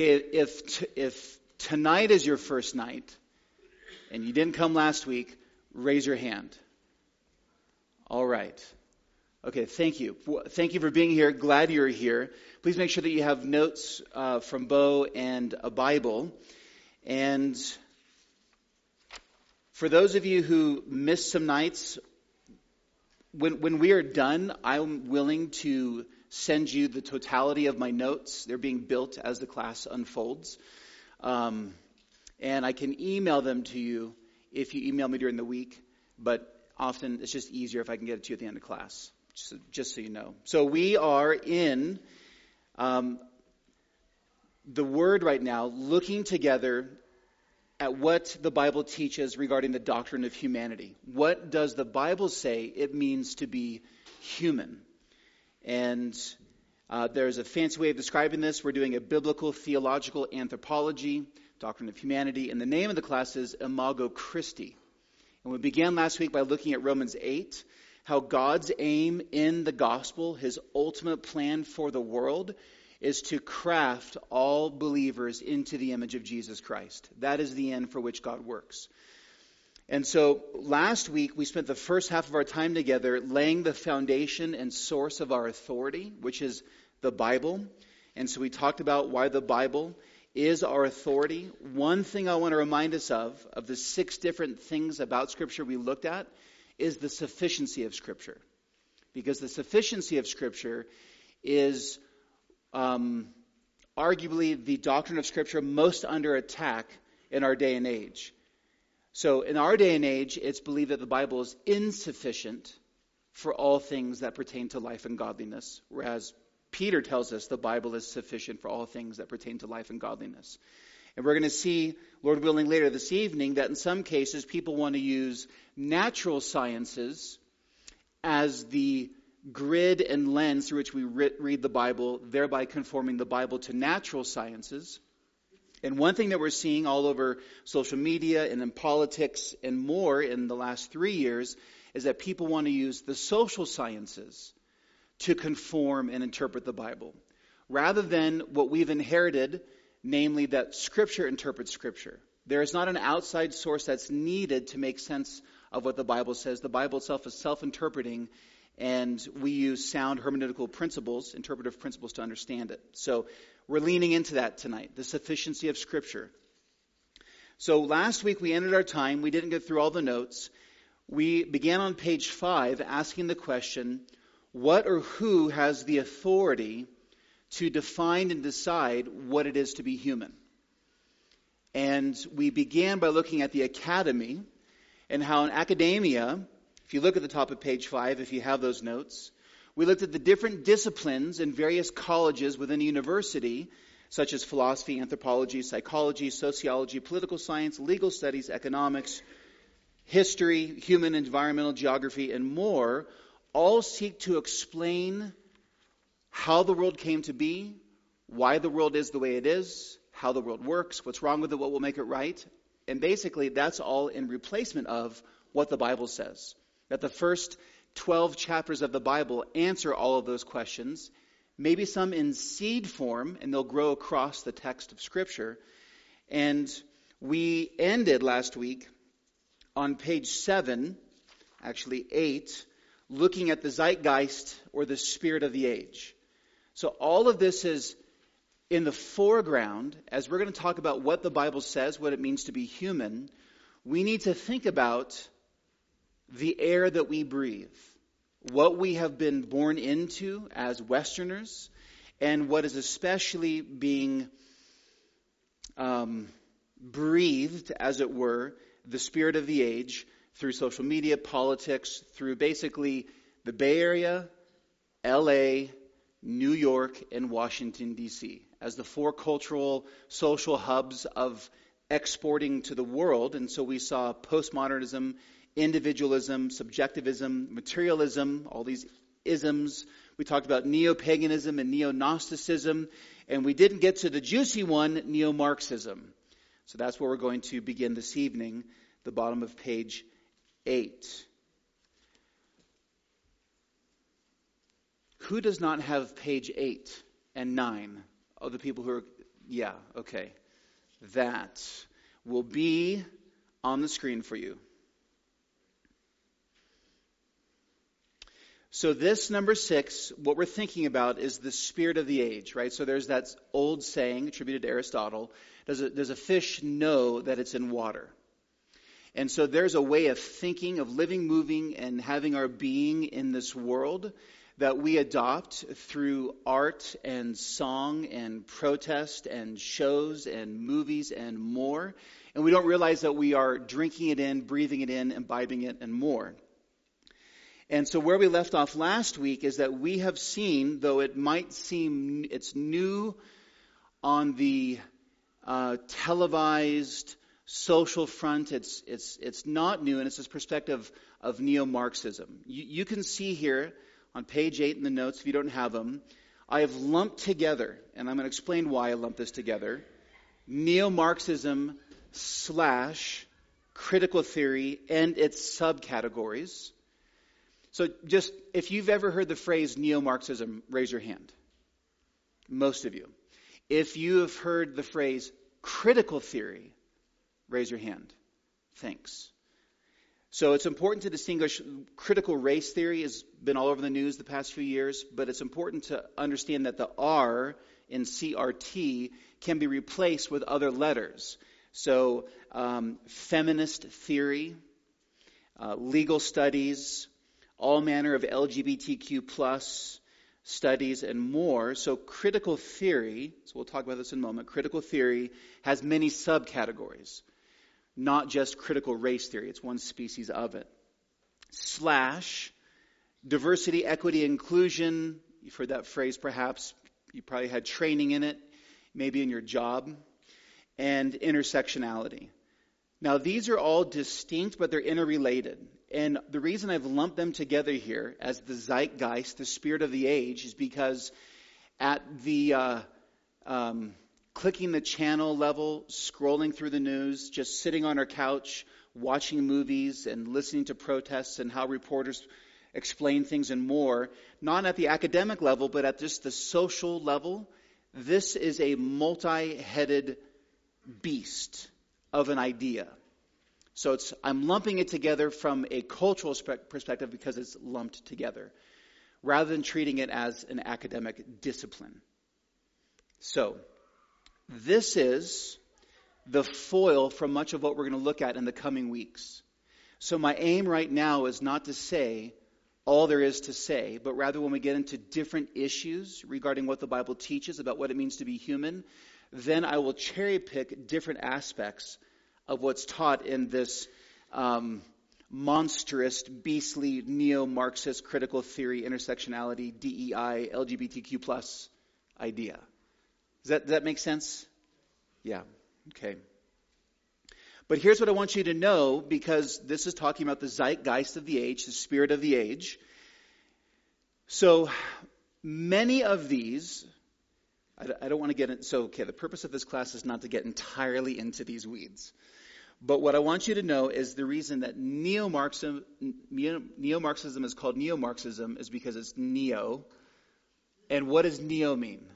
Okay, if, if tonight is your first night and you didn't come last week, raise your hand. All right. Okay, thank you. Thank you for being here. Glad you're here. Please make sure that you have notes uh, from Bo and a Bible. And for those of you who missed some nights, when, when we are done, I'm willing to send you the totality of my notes. They're being built as the class unfolds. Um, and I can email them to you if you email me during the week, but often it's just easier if I can get it to you at the end of class, just, just so you know. So we are in um, the Word right now, looking together at what the Bible teaches regarding the doctrine of humanity. What does the Bible say it means to be human? And uh, there's a fancy way of describing this. We're doing a biblical theological anthropology, doctrine of humanity, and the name of the class is Imago Christi. And we began last week by looking at Romans 8, how God's aim in the gospel, his ultimate plan for the world, is to craft all believers into the image of Jesus Christ. That is the end for which God works. And so last week we spent the first half of our time together laying the foundation and source of our authority, which is the Bible. And so we talked about why the Bible is our authority. One thing I want to remind us of, of the six different things about Scripture we looked at, is the sufficiency of Scripture. Because the sufficiency of Scripture is um, arguably the doctrine of Scripture most under attack in our day and age. So, in our day and age, it's believed that the Bible is insufficient for all things that pertain to life and godliness, whereas Peter tells us the Bible is sufficient for all things that pertain to life and godliness. And we're going to see, Lord willing, later this evening that in some cases people want to use natural sciences as the grid and lens through which we read the Bible, thereby conforming the Bible to natural sciences. And one thing that we're seeing all over social media and in politics and more in the last three years is that people want to use the social sciences to conform and interpret the Bible, rather than what we've inherited, namely that Scripture interprets Scripture. There is not an outside source that's needed to make sense of what the Bible says. The Bible itself is self interpreting, and we use sound hermeneutical principles, interpretive principles, to understand it. So we're leaning into that tonight the sufficiency of Scripture. So last week we ended our time. We didn't get through all the notes. We began on page five asking the question what or who has the authority to define and decide what it is to be human? And we began by looking at the academy and how in academia, if you look at the top of page five, if you have those notes, we looked at the different disciplines in various colleges within a university, such as philosophy, anthropology, psychology, sociology, political science, legal studies, economics, history, human environmental geography, and more, all seek to explain how the world came to be, why the world is the way it is, how the world works, what's wrong with it, what will make it right. And basically, that's all in replacement of what the Bible says. That the first 12 chapters of the Bible answer all of those questions, maybe some in seed form, and they'll grow across the text of Scripture. And we ended last week on page 7, actually 8, looking at the zeitgeist or the spirit of the age. So all of this is in the foreground as we're going to talk about what the Bible says, what it means to be human. We need to think about the air that we breathe, what we have been born into as Westerners, and what is especially being um, breathed, as it were, the spirit of the age through social media, politics, through basically the Bay Area, LA, New York, and Washington, D.C. as the four cultural, social hubs of exporting to the world. And so we saw postmodernism, individualism, subjectivism, materialism, all these isms. We talked about neo paganism and neo Gnosticism. And we didn't get to the juicy one, neo Marxism. So that's where we're going to begin this evening, the bottom of page 8. Who does not have page 8 and 9 of the people who are Yeah, okay. That will be on the screen for you. So this number six, what we're thinking about is the spirit of the age, right? So there's that old saying attributed to Aristotle. Does a, does a fish know that it's in water? And so there's a way of thinking, of living, moving, and having our being in this world that we adopt through art and song and protest and shows and movies and more. And we don't realize that we are drinking it in, breathing it in, imbibing it, and more. And so where we left off last week is that we have seen, though it might seem it's new on the uh, televised social front, it's, it's, it's not new, and it's this perspective of neo-Marxism. You, you can see here on page 8 in the notes, if you don't have them, I have lumped together, and I'm going to explain why I lumped this together, neo-Marxism slash critical theory and its subcategories so, just if you've ever heard the phrase neo Marxism, raise your hand. Most of you. If you have heard the phrase critical theory, raise your hand. Thanks. So it's important to distinguish critical race theory has been all over the news the past few years, but it's important to understand that the R in CRT can be replaced with other letters. So um, feminist theory, uh, legal studies, all manner of LGBTQ plus studies and more. So critical theory, so we'll talk about this in a moment, critical theory has many subcategories, not just critical race theory. It's one species of it. Slash diversity, equity, inclusion. You've heard that phrase perhaps. You probably had training in it, maybe in your job. And intersectionality. Now, these are all distinct, but they're interrelated. And the reason I've lumped them together here as the zeitgeist, the spirit of the age, is because at the uh, um, clicking the channel level, scrolling through the news, just sitting on our couch, watching movies and listening to protests and how reporters explain things and more, not at the academic level, but at just the social level, this is a multi headed beast of an idea. So it's, I'm lumping it together from a cultural perspective because it's lumped together, rather than treating it as an academic discipline. So, this is the foil for much of what we're going to look at in the coming weeks. So, my aim right now is not to say all there is to say, but rather when we get into different issues regarding what the Bible teaches about what it means to be human, then I will cherry pick different aspects of what's taught in this um, monstrous, beastly, neo-Marxist critical theory, intersectionality, DEI, LGBTQ plus idea. Does that, does that make sense? Yeah. Okay. But here's what I want you to know because this is talking about the zeitgeist of the age, the spirit of the age. So many of these, I don't want to get in, so okay, the purpose of this class is not to get entirely into these weeds. But what I want you to know is the reason that neo-Marxism, is called neo-Marxism is because it's neo. And what does neo mean?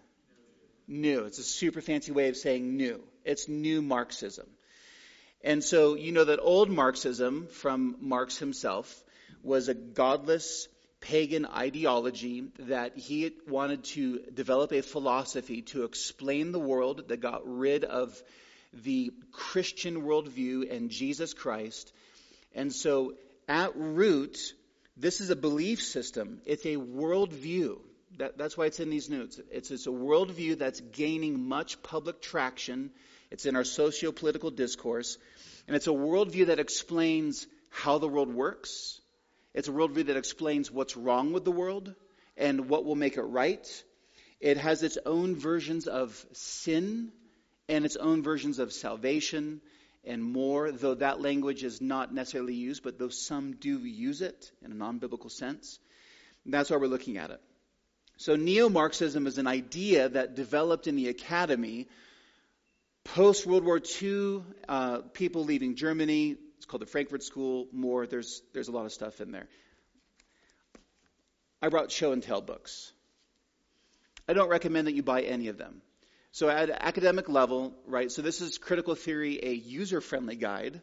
New. It's a super fancy way of saying new. It's new Marxism. And so you know that old Marxism from Marx himself was a godless pagan ideology that he wanted to develop a philosophy to explain the world that got rid of the Christian worldview and Jesus Christ. And so, at root, this is a belief system. It's a worldview. That, that's why it's in these notes. It's, it's a worldview that's gaining much public traction. It's in our socio political discourse. And it's a worldview that explains how the world works. It's a worldview that explains what's wrong with the world and what will make it right. It has its own versions of sin and its own versions of salvation and more, though that language is not necessarily used, but though some do use it in a non biblical sense. That's why we're looking at it. So, neo Marxism is an idea that developed in the academy post World War II, uh, people leaving Germany. It's called the Frankfurt School. More, there's, there's a lot of stuff in there. I brought show and tell books. I don't recommend that you buy any of them So at academic level, right, so this is critical theory, a user-friendly guide.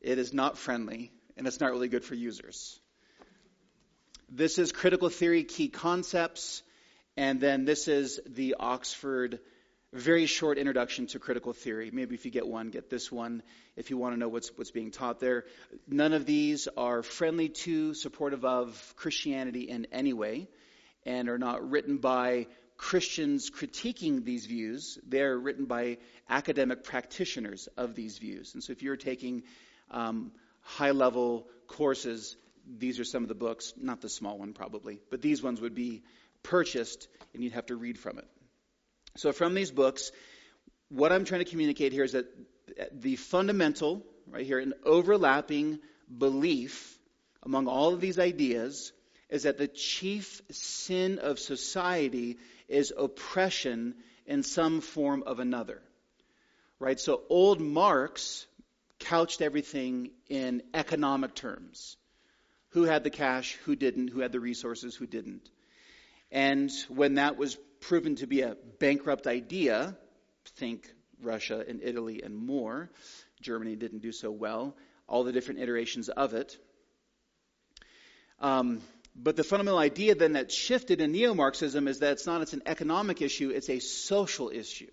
It is not friendly, and it's not really good for users. This is critical theory key concepts, and then this is the Oxford very short introduction to critical theory. Maybe if you get one, get this one if you want to know what's, what's being taught there. None of these are friendly to, supportive of Christianity in any way, and are not written by Christians critiquing these views. They're written by academic practitioners of these views. And so if you're taking um, high level courses, these are some of the books, not the small one probably, but these ones would be purchased and you'd have to read from it. So from these books, what I'm trying to communicate here is that the fundamental, right here, an overlapping belief among all of these ideas is that the chief sin of society is oppression in some form of another. Right? So old Marx couched everything in economic terms. Who had the cash, who didn't, who had the resources, who didn't. And when that was proven to be a bankrupt idea, think Russia and Italy and more, Germany didn't do so well, all the different iterations of it. Um, but the fundamental idea then that shifted in neo Marxism is that it's not it's an economic issue, it's a social issue.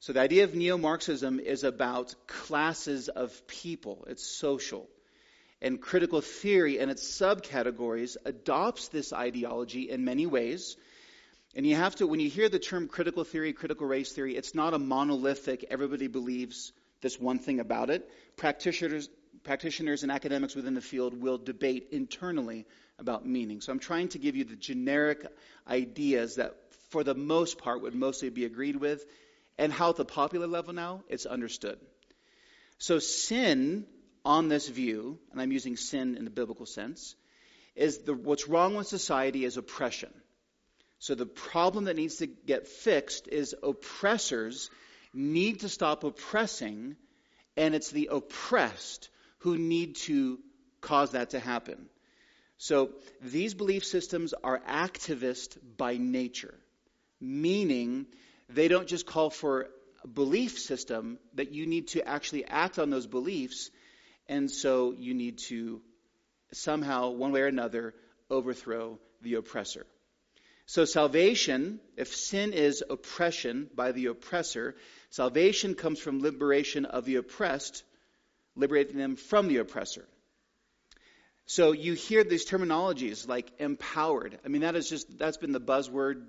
So the idea of neo Marxism is about classes of people, it's social. And critical theory and its subcategories adopts this ideology in many ways. And you have to, when you hear the term critical theory, critical race theory, it's not a monolithic, everybody believes this one thing about it. Practitioners, practitioners and academics within the field will debate internally about meaning. So I'm trying to give you the generic ideas that, for the most part, would mostly be agreed with, and how at the popular level now it's understood. So sin on this view, and I'm using sin in the biblical sense, is the, what's wrong with society is oppression. So the problem that needs to get fixed is oppressors need to stop oppressing, and it's the oppressed who need to cause that to happen. So these belief systems are activist by nature, meaning they don't just call for a belief system, that you need to actually act on those beliefs, and so you need to somehow, one way or another, overthrow the oppressor. So salvation, if sin is oppression by the oppressor, salvation comes from liberation of the oppressed, liberating them from the oppressor. So you hear these terminologies like empowered. I mean, that is just, that's been the buzzword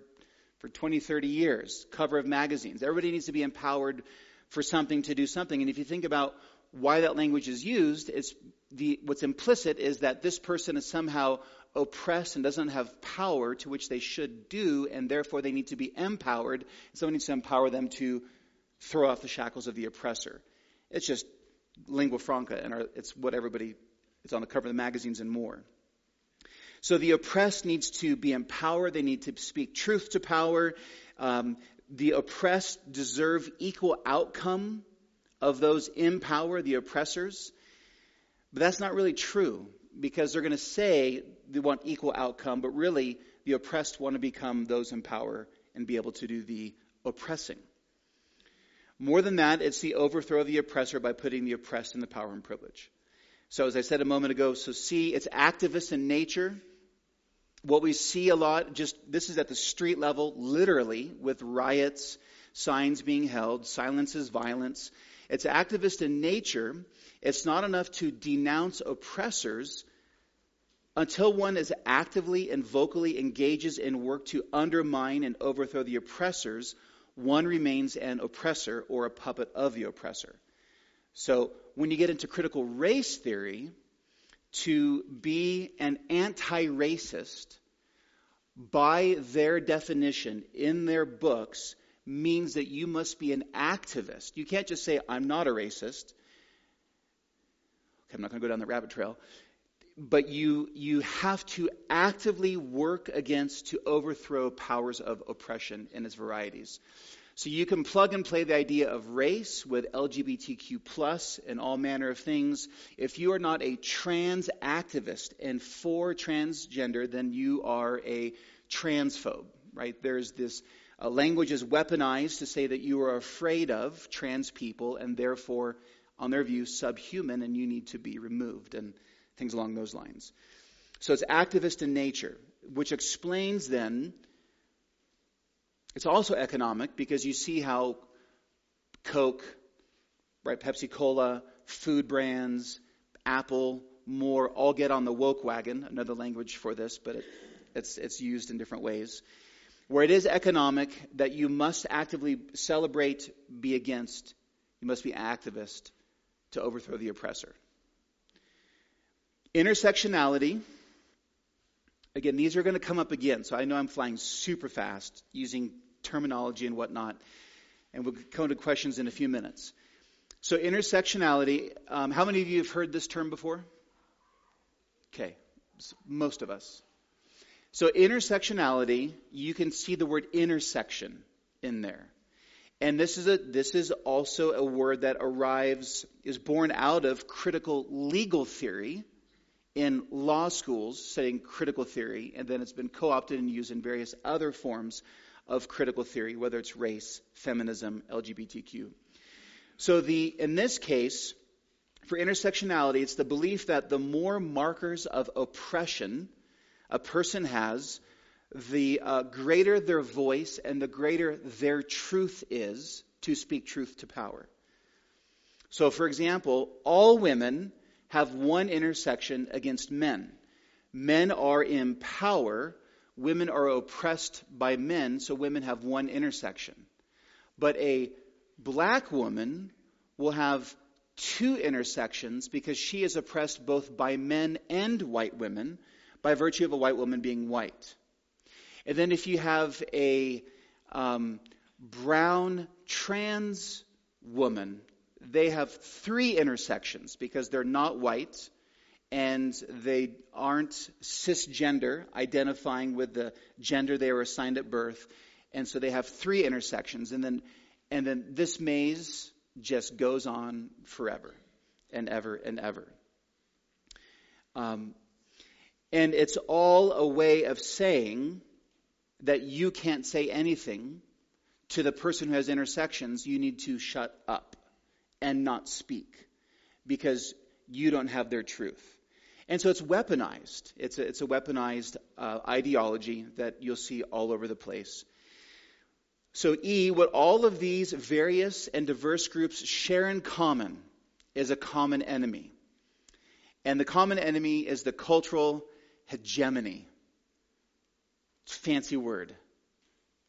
for 20, 30 years. Cover of magazines. Everybody needs to be empowered for something to do something. And if you think about why that language is used, it's the, what's implicit is that this person is somehow oppressed and doesn't have power to which they should do, and therefore they need to be empowered. Someone needs to empower them to throw off the shackles of the oppressor. It's just lingua franca, and it's what everybody it's on the cover of the magazines and more. So the oppressed needs to be empowered. They need to speak truth to power. Um, the oppressed deserve equal outcome of those in power, the oppressors. But that's not really true because they're going to say they want equal outcome, but really the oppressed want to become those in power and be able to do the oppressing. More than that, it's the overthrow of the oppressor by putting the oppressed in the power and privilege. So, as I said a moment ago, so see, it's activist in nature. What we see a lot, just this is at the street level, literally, with riots, signs being held, silence is violence. It's activist in nature. It's not enough to denounce oppressors until one is actively and vocally engages in work to undermine and overthrow the oppressors, one remains an oppressor or a puppet of the oppressor. So when you get into critical race theory, to be an anti racist, by their definition in their books, means that you must be an activist. You can't just say, I'm not a racist. Okay, I'm not going to go down the rabbit trail. But you, you have to actively work against to overthrow powers of oppression in its varieties. So you can plug and play the idea of race with LGBTQ plus and all manner of things. If you are not a trans activist and for transgender, then you are a transphobe, right? There's this Uh, language is weaponized to say that you are afraid of trans people and therefore, on their view, subhuman and you need to be removed and things along those lines. So it's activist in nature, which explains then, it's also economic because you see how Coke, right, Pepsi Cola, food brands, Apple, more all get on the woke wagon, another language for this, but it, it's, it's used in different ways. Where it is economic that you must actively celebrate, be against, you must be activist to overthrow the oppressor. Intersectionality. Again, these are going to come up again, so I know I'm flying super fast using terminology and whatnot, and we'll come to questions in a few minutes. So, intersectionality, um, how many of you have heard this term before? Okay, most of us. So, intersectionality, you can see the word intersection in there. And this is a this is also a word that arrives is born out of critical legal theory in law schools studying critical theory, and then it's been co-opted and used in various other forms of critical theory, whether it's race, feminism, LGBTQ. So the in this case, for intersectionality, it's the belief that the more markers of oppression a person has, the uh, greater their voice and the greater their truth is to speak truth to power. So, for example, all women have one intersection against men. Men are in power, women are oppressed by men, so women have one intersection. But a black woman will have two intersections because she is oppressed both by men and white women by virtue of a white woman being white. And then if you have a um, brown trans woman, they have three intersections because they're not white and they aren't cisgender, identifying with the gender they were assigned at birth. And so they have three intersections. And then, and then this maze just goes on forever and ever and ever. Um, and it's all a way of saying that you can't say anything to the person who has intersections. You need to shut up and not speak because you don't have their truth. And so it's weaponized. It's a, it's a weaponized uh, ideology that you'll see all over the place. So, E, what all of these various and diverse groups share in common is a common enemy. And the common enemy is the cultural hegemony. Fancy word.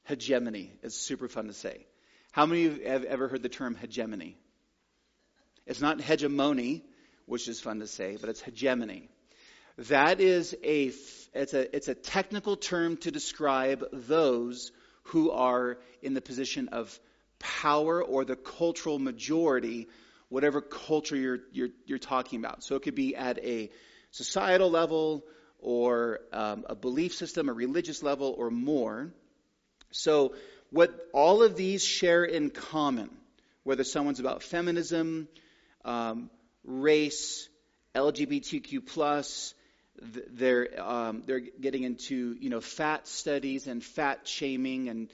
Hegemony. It's super fun to say. How many of you have ever heard the term hegemony? It's not hegemony, which is fun to say, but it's hegemony. That is a, it's a, it's a technical term to describe those who are in the position of power or the cultural majority, whatever culture you're, you're, you're talking about. So it could be at a societal level or um, a belief system, a religious level, or more. So, what all of these share in common, whether someone's about feminism, um, race, LGBTQ plus, they're um, they're getting into you know fat studies and fat shaming, and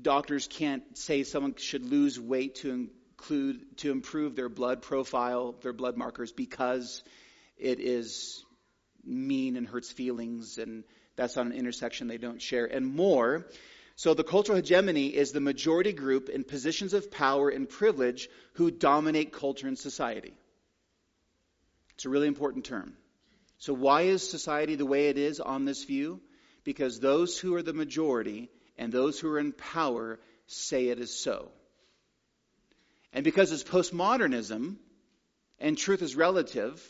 doctors can't say someone should lose weight to include to improve their blood profile, their blood markers, because it is mean and hurts feelings, and that's on an intersection they don't share, and more. So the cultural hegemony is the majority group in positions of power and privilege who dominate culture and society. It's a really important term. So, why is society the way it is on this view? Because those who are the majority and those who are in power say it is so. And because it's postmodernism and truth is relative,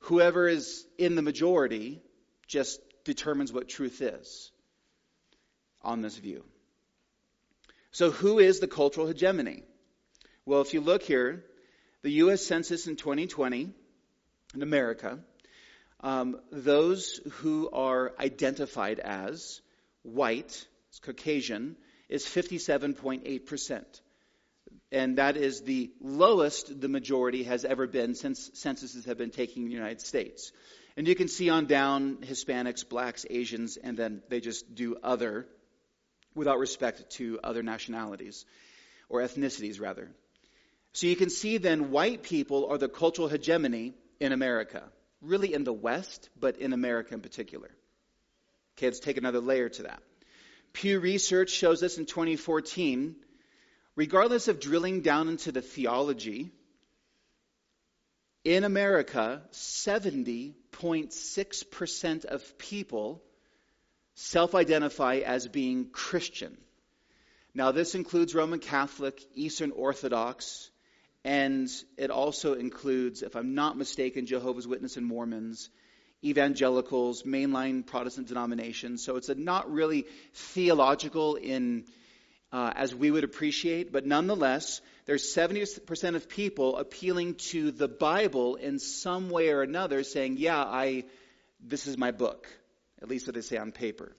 whoever is in the majority just determines what truth is on this view. So, who is the cultural hegemony? Well, if you look here, the U.S. Census in 2020 in America um, those who are identified as white, Caucasian, is 57.8%. And that is the lowest the majority has ever been since censuses have been taken in the United States. And you can see on down Hispanics, blacks, Asians, and then they just do other without respect to other nationalities or ethnicities, rather. So you can see then white people are the cultural hegemony in America, really in the West, but in America in particular. Okay, let's take another layer to that. Pew Research shows us in 2014, regardless of drilling down into the theology, in America, 70.6% of people self identify as being Christian. Now, this includes Roman Catholic, Eastern Orthodox, and it also includes, if I'm not mistaken, Jehovah's Witness and Mormons, evangelicals, mainline Protestant denominations. So it's not really theological in uh, as we would appreciate, but nonetheless, there's 70% of people appealing to the Bible in some way or another, saying, "Yeah, I, this is my book." At least what they say on paper.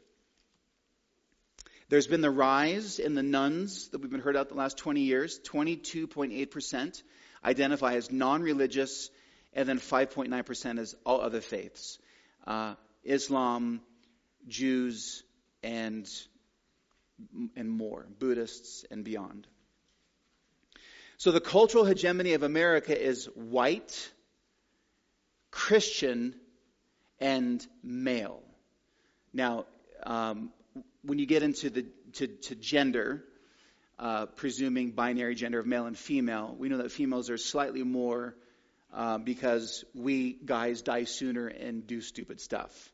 There's been the rise in the nones that we've been heard about the last 20 years. 22.8% identify as non-religious, and then 5.9% as all other faiths. Uh, Islam, Jews, and, and more, Buddhists and beyond. So the cultural hegemony of America is white, Christian, and male. Now, um, when you get into the to, to gender, uh, presuming binary gender of male and female, we know that females are slightly more uh, because we guys die sooner and do stupid stuff.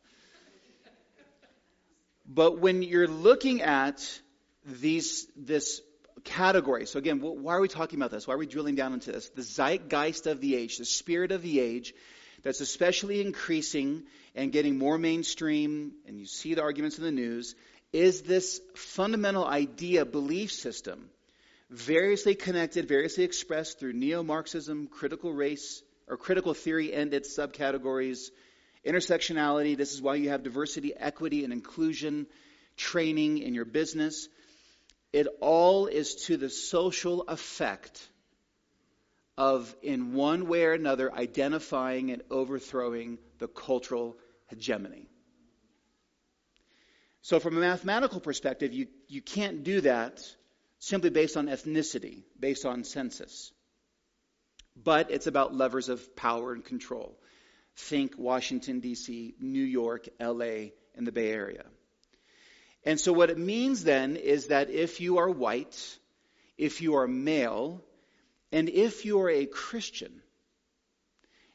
But when you're looking at these this category, so again, why are we talking about this? Why are we drilling down into this? The zeitgeist of the age, the spirit of the age, that's especially increasing and getting more mainstream, and you see the arguments in the news, is this fundamental idea, belief system, variously connected, variously expressed through neo Marxism, critical race, or critical theory and its subcategories, intersectionality. This is why you have diversity, equity, and inclusion training in your business. It all is to the social effect of, in one way or another, identifying and overthrowing the cultural hegemony. So, from a mathematical perspective, you, you can't do that simply based on ethnicity, based on census. But it's about levers of power and control. Think Washington, D.C., New York, L.A., and the Bay Area. And so, what it means then is that if you are white, if you are male, and if you are a Christian,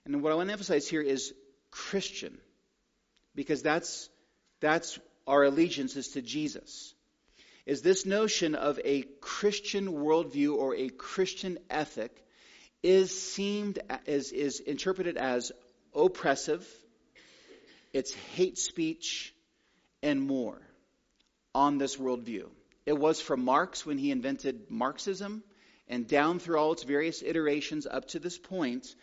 and what I want to emphasize here is Christian, because that's, that's our allegiance is to Jesus. Is this notion of a Christian worldview or a Christian ethic is seemed is, is interpreted as oppressive, it's hate speech, and more on this worldview. It was from Marx when he invented Marxism, and down through all its various iterations up to this point,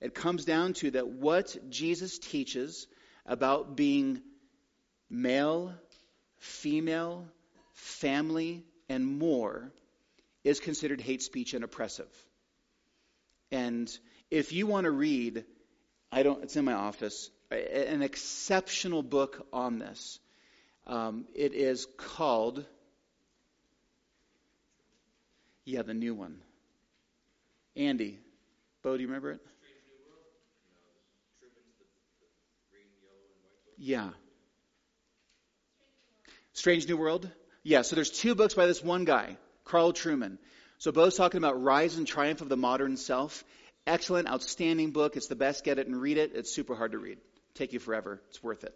it comes down to that what Jesus teaches about being male, female, family, and more is considered hate speech and oppressive. And if you want to read, I don't, it's in my office, an exceptional book on this. Um, it is called, yeah, the new one. Andy, Bo, do you remember it? Yeah. Strange New World? Yeah, so there's two books by this one guy, Carl Trueman. So both talking about rise and triumph of the modern self. Excellent, outstanding book. It's the best. Get it and read it. It's super hard to read. Take you forever. It's worth it.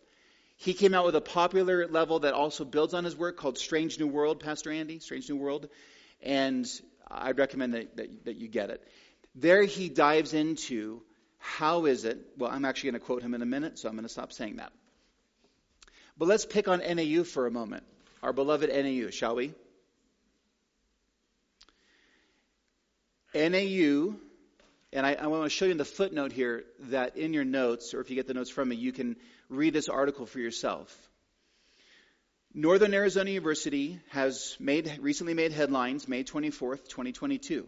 He came out with a popular level that also builds on his work called Strange New World, Pastor Andy, Strange New World. And I'd recommend that, that, that you get it. There he dives into how is it, well, I'm actually going to quote him in a minute, so I'm going to stop saying that. But let's pick on NAU for a moment, our beloved NAU, shall we? NAU, and I, I, want to show you in the footnote here that in your notes, or if you get the notes from me, you can read this article for yourself. Northern Arizona University has made, recently made headlines, May 24th, 2022. Do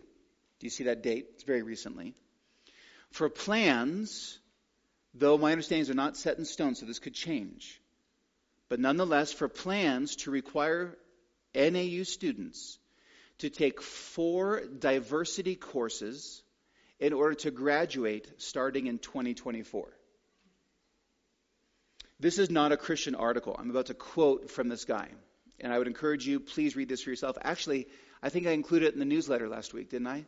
you see that date? It's very recently. For plans, though my understandings are not set in stone, so this could change, but nonetheless, for plans to require NAU students to take four diversity courses in order to graduate starting in 2024. This is not a Christian article. I'm about to quote from this guy. And I would encourage you, please read this for yourself. Actually, I think I included it in the newsletter last week, didn't I?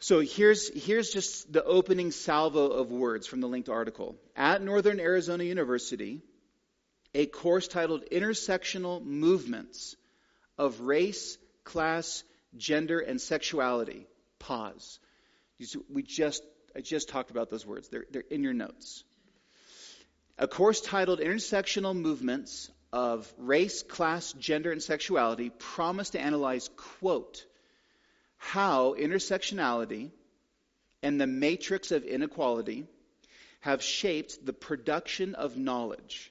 So here's, here's just the opening salvo of words from the linked article. At Northern Arizona University, a course titled Intersectional Movements of Race, Class, Gender, and Sexuality. Pause. We just, I just talked about those words. They're, they're in your notes. A course titled Intersectional Movements of Race, Class, Gender, and Sexuality promised to analyze, quote, how intersectionality and the matrix of inequality have shaped the production of knowledge.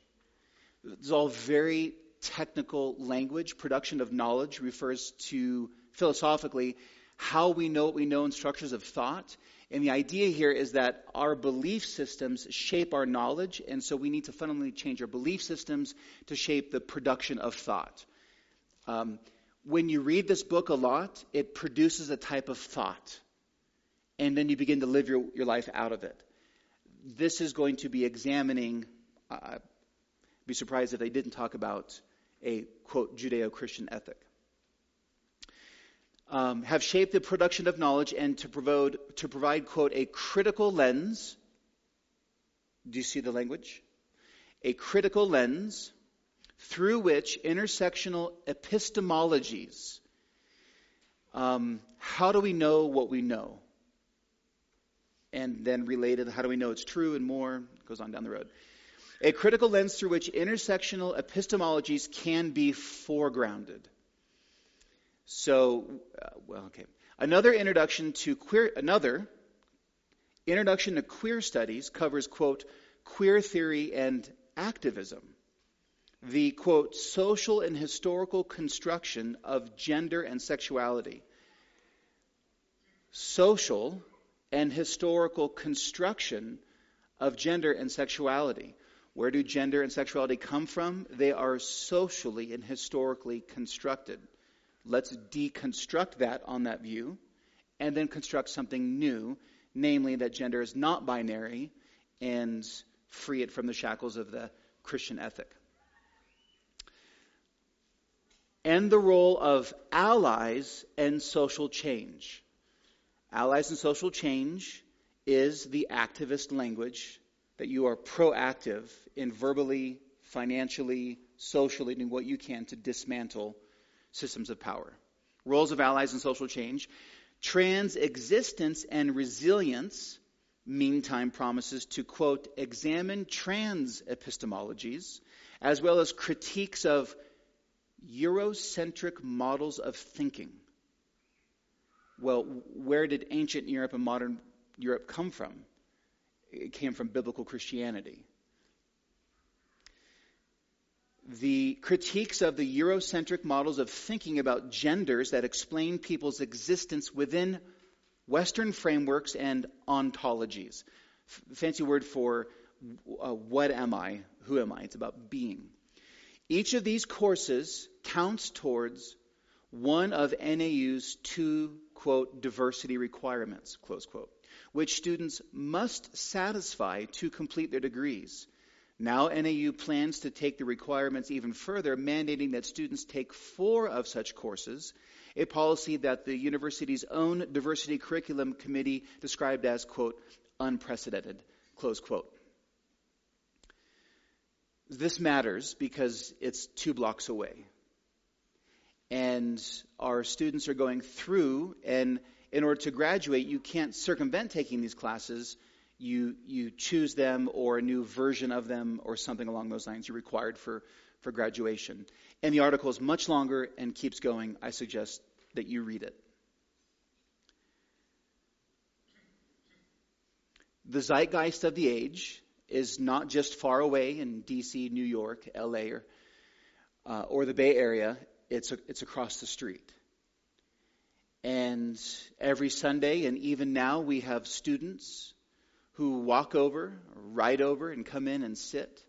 It's all very technical language. Production of knowledge refers to, philosophically, how we know what we know in structures of thought. And the idea here is that our belief systems shape our knowledge, and so we need to fundamentally change our belief systems to shape the production of thought. Um, when you read this book a lot, it produces a type of thought. And then you begin to live your, your life out of it. This is going to be examining, uh, be surprised if they didn't talk about a, quote, Judeo Christian ethic. Um, have shaped the production of knowledge and to provide, to provide, quote, a critical lens. Do you see the language? A critical lens through which intersectional epistemologies, um, how do we know what we know? And then related, how do we know it's true and more? goes on down the road. A critical lens through which intersectional epistemologies can be foregrounded. So, uh, well, okay. Another introduction to queer, another introduction to queer studies covers, quote, queer theory and activism the quote, social and historical construction of gender and sexuality. Social and historical construction of gender and sexuality. Where do gender and sexuality come from? They are socially and historically constructed. Let's deconstruct that on that view and then construct something new, namely that gender is not binary and free it from the shackles of the Christian ethic and the role of allies and social change. Allies and social change is the activist language that you are proactive in verbally, financially, socially doing what you can to dismantle systems of power. Roles of allies in social change. Trans existence and resilience, meantime, promises to, quote, examine trans epistemologies as well as critiques of Eurocentric models of thinking. Well, where did ancient Europe and modern Europe come from? It came from biblical Christianity. The critiques of the Eurocentric models of thinking about genders that explain people's existence within Western frameworks and ontologies. F- fancy word for uh, what am I? Who am I? It's about being. Each of these courses counts towards one of NAU's two, quote, diversity requirements, close quote, which students must satisfy to complete their degrees. Now, NAU plans to take the requirements even further, mandating that students take four of such courses, a policy that the university's own diversity curriculum committee described as, quote, unprecedented, close quote. This matters because it's two blocks away. And our students are going through, and in order to graduate, you can't circumvent taking these classes. You, you choose them or a new version of them or something along those lines. You're required for, for graduation. And the article is much longer and keeps going. I suggest that you read it. The zeitgeist of the age is not just far away in D.C., New York, L.A., or, uh, or the Bay Area. It's, a, it's across the street. And every Sunday, and even now, we have students who walk over, ride over, and come in and sit.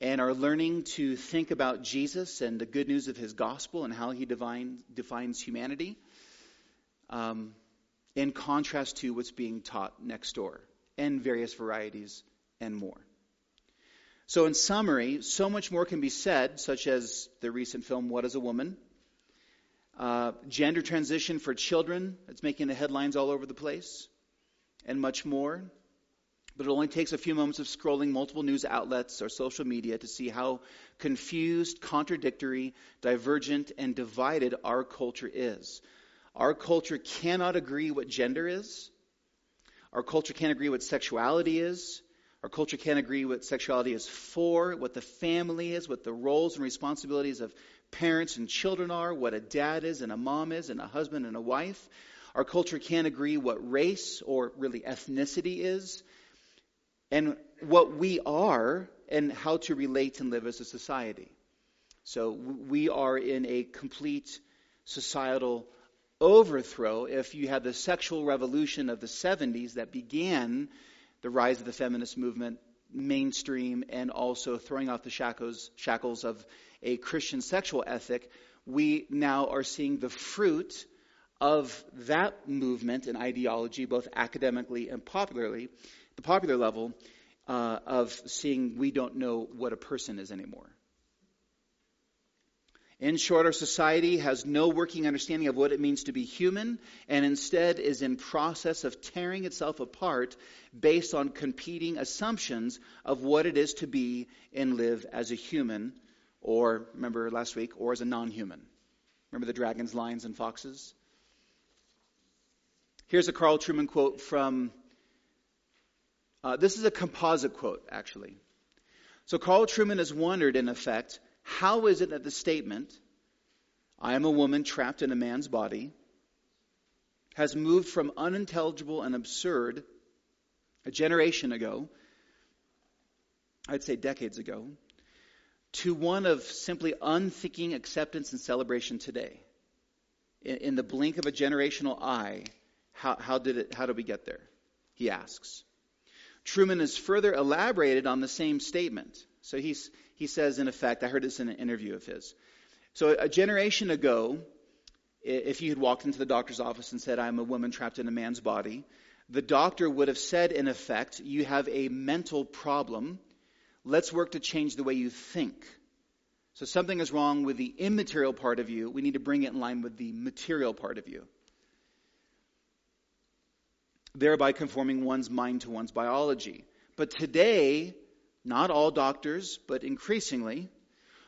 and are learning to think about Jesus and the good news of his gospel and how he divine, defines humanity um, in contrast to what's being taught next door and various varieties and more. So, in summary, so much more can be said, such as the recent film What is a Woman? Uh, gender transition for children, that's making the headlines all over the place, and much more. But it only takes a few moments of scrolling multiple news outlets or social media to see how confused, contradictory, divergent, and divided our culture is. Our culture cannot agree what gender is. Our culture can't agree what sexuality is. Our culture can't agree what sexuality is for, what the family is, what the roles and responsibilities of parents and children are, what a dad is and a mom is, and a husband and a wife. Our culture can't agree what race or really ethnicity is, and what we are, and how to relate and live as a society. So we are in a complete societal overthrow if you have the sexual revolution of the 70s that began the rise of the feminist movement mainstream and also throwing off the shackles, shackles of a Christian sexual ethic, we now are seeing the fruit of that movement and ideology, both academically and popularly, the popular level, uh, of seeing we don't know what a person is anymore. In short, our society has no working understanding of what it means to be human and instead is in process of tearing itself apart based on competing assumptions of what it is to be and live as a human or remember last week or as a non-human. Remember the dragons, lions and foxes? Here's a Carl Trueman quote from uh, this is a composite quote actually. So Carl Trueman has wondered in effect how is it that the statement, I am a woman trapped in a man's body, has moved from unintelligible and absurd a generation ago, I'd say decades ago, to one of simply unthinking acceptance and celebration today? In, in the blink of a generational eye, how, how, did it, how did we get there? He asks. Trueman has further elaborated on the same statement. So he's, he says, in effect, I heard this in an interview of his. So a generation ago, if you had walked into the doctor's office and said, I'm a woman trapped in a man's body, the doctor would have said, in effect, you have a mental problem. Let's work to change the way you think. So something is wrong with the immaterial part of you. We need to bring it in line with the material part of you. Thereby conforming one's mind to one's biology. But today, not all doctors, but increasingly,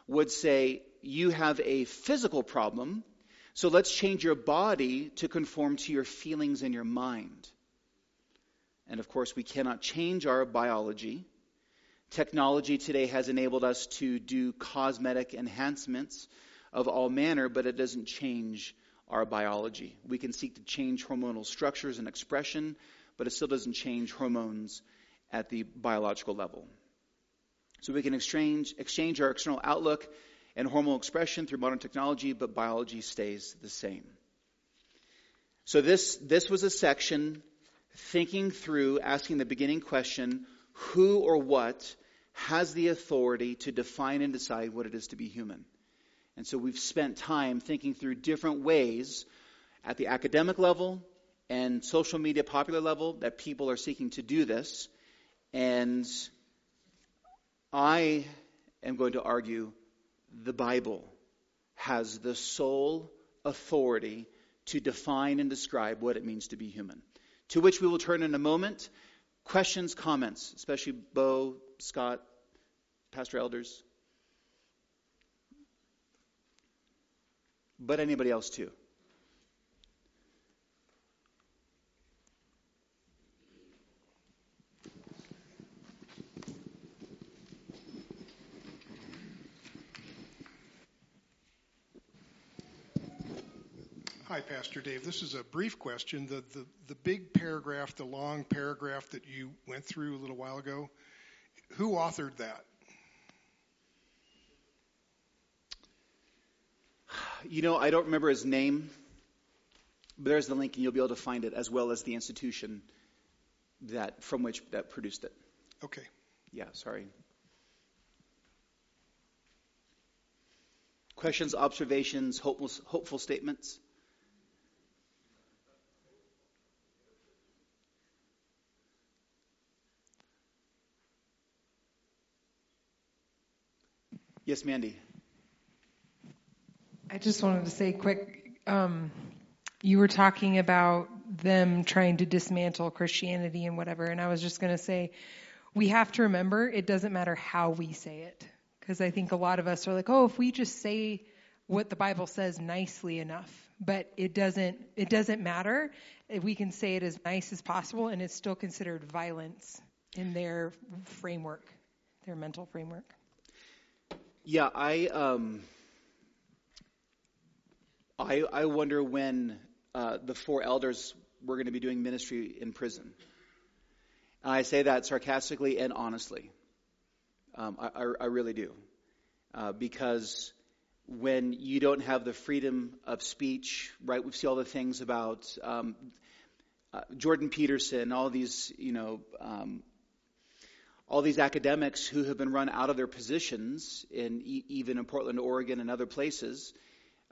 would say, you have a physical problem, so let's change your body to conform to your feelings and your mind. And of course, we cannot change our biology. Technology today has enabled us to do cosmetic enhancements of all manner, but it doesn't change our biology. We can seek to change hormonal structures and expression, but it still doesn't change hormones at the biological level. So we can exchange, exchange our external outlook and hormonal expression through modern technology, but biology stays the same. So this, this was a section thinking through, asking the beginning question, who or what has the authority to define and decide what it is to be human? And so we've spent time thinking through different ways at the academic level and social media popular level that people are seeking to do this. And I am going to argue the Bible has the sole authority to define and describe what it means to be human. To which we will turn in a moment. Questions, comments, especially Bo, Scott, Pastor Elders. But anybody else too. Pastor Dave. This is a brief question. The, the, the big paragraph, the long paragraph that you went through a little while ago, who authored that? You know, I don't remember his name. But there's the link, and you'll be able to find it, as well as the institution that from which that produced it. Okay. Yeah, sorry. Questions, observations, hopeful, hopeful statements? Yes, Mandy. I just wanted to say quick. Um, you were talking about them trying to dismantle Christianity and whatever, and I was just going to say we have to remember it doesn't matter how we say it, because I think a lot of us are like, oh, if we just say what the Bible says nicely enough, but it doesn't. It doesn't matter. We can say it as nice as possible, and it's still considered violence in their framework, their mental framework. Yeah, I um, I, I wonder when uh, the four elders were going to be doing ministry in prison. And I say that sarcastically and honestly. Um, I, I, I, really do, uh, because when you don't have the freedom of speech, right? We see all the things about um, uh, Jordan Peterson, all these, you know, um, all these academics who have been run out of their positions in even in Portland, Oregon, and other places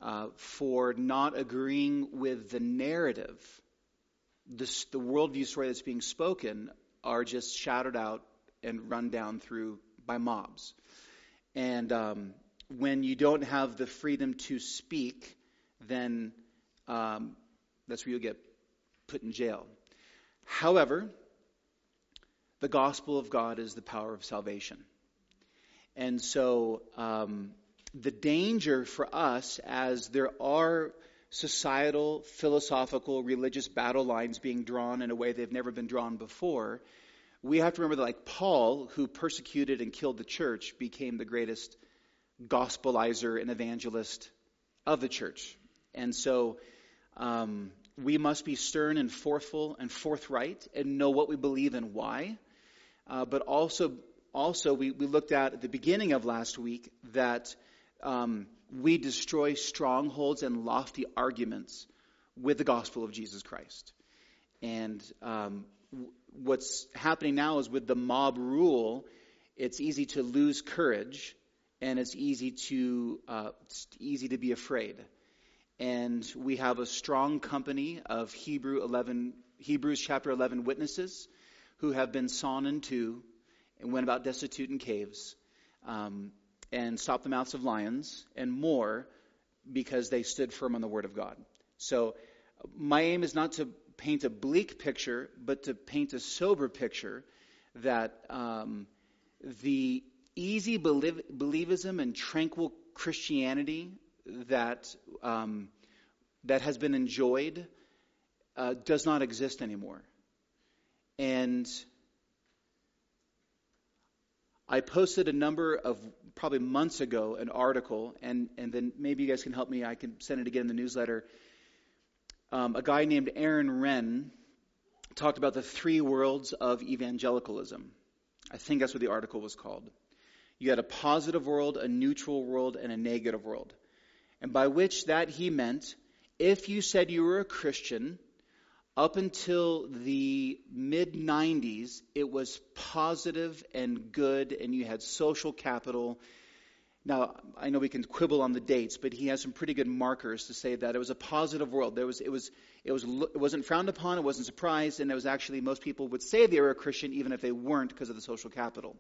uh, for not agreeing with the narrative, this, the worldview story that's being spoken, are just shouted out and run down through by mobs. And um, when you don't have the freedom to speak, then um, that's where you get put in jail. However, the gospel of God is the power of salvation. And so um, the danger for us, as there are societal, philosophical, religious battle lines being drawn in a way they've never been drawn before, we have to remember that, like Paul, who persecuted and killed the church, became the greatest gospelizer and evangelist of the church. And so um, we must be stern and forthful and forthright and know what we believe and why. Uh, but also, also we, we looked at at the beginning of last week that um, we destroy strongholds and lofty arguments with the gospel of Jesus Christ. And um, w- what's happening now is with the mob rule, it's easy to lose courage, and it's easy to uh, it's easy to be afraid. And we have a strong company of Hebrew 11, Hebrews chapter 11 witnesses who have been sawn in two and went about destitute in caves um, and stopped the mouths of lions and more because they stood firm on the word of God. So my aim is not to paint a bleak picture, but to paint a sober picture that um, the easy believism and tranquil Christianity that um, that has been enjoyed uh, does not exist anymore. And I posted a number of probably months ago an article, and, and then maybe you guys can help me. I can send it again in the newsletter. Um, a guy named Aaron Renn talked about the three worlds of evangelicalism. I think that's what the article was called. You had a positive world, a neutral world, and a negative world. And by which that he meant if you said you were a Christian, up until the mid 90s, it was positive and good, and you had social capital. Now, I know we can quibble on the dates, but he has some pretty good markers to say that it was a positive world. There was, it, was, it, was, it wasn't frowned upon, it wasn't surprised, and it was actually, most people would say they were a Christian even if they weren't because of the social capital.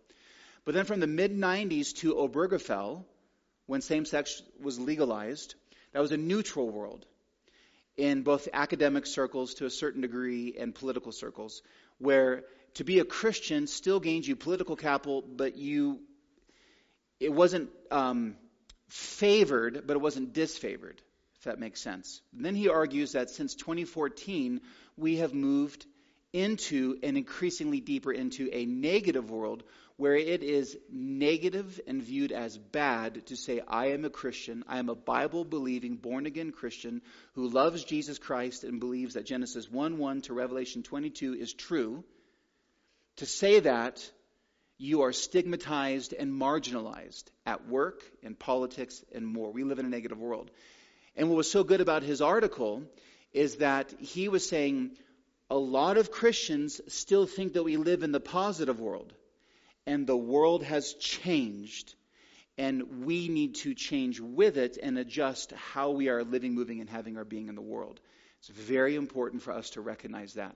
But then from the mid 90s to Obergefell, when same sex was legalized, that was a neutral world in both academic circles to a certain degree and political circles, where to be a Christian still gains you political capital, but you it wasn't um, favored, but it wasn't disfavored, if that makes sense. And then he argues that since 2014, we have moved into and increasingly deeper into a negative world where it is negative and viewed as bad to say, I am a Christian, I am a Bible believing, born again Christian who loves Jesus Christ and believes that Genesis 1 1 to Revelation 22 is true, to say that you are stigmatized and marginalized at work, in politics, and more. We live in a negative world. And what was so good about his article is that he was saying a lot of Christians still think that we live in the positive world and the world has changed. And we need to change with it and adjust how we are living, moving, and having our being in the world. It's very important for us to recognize that.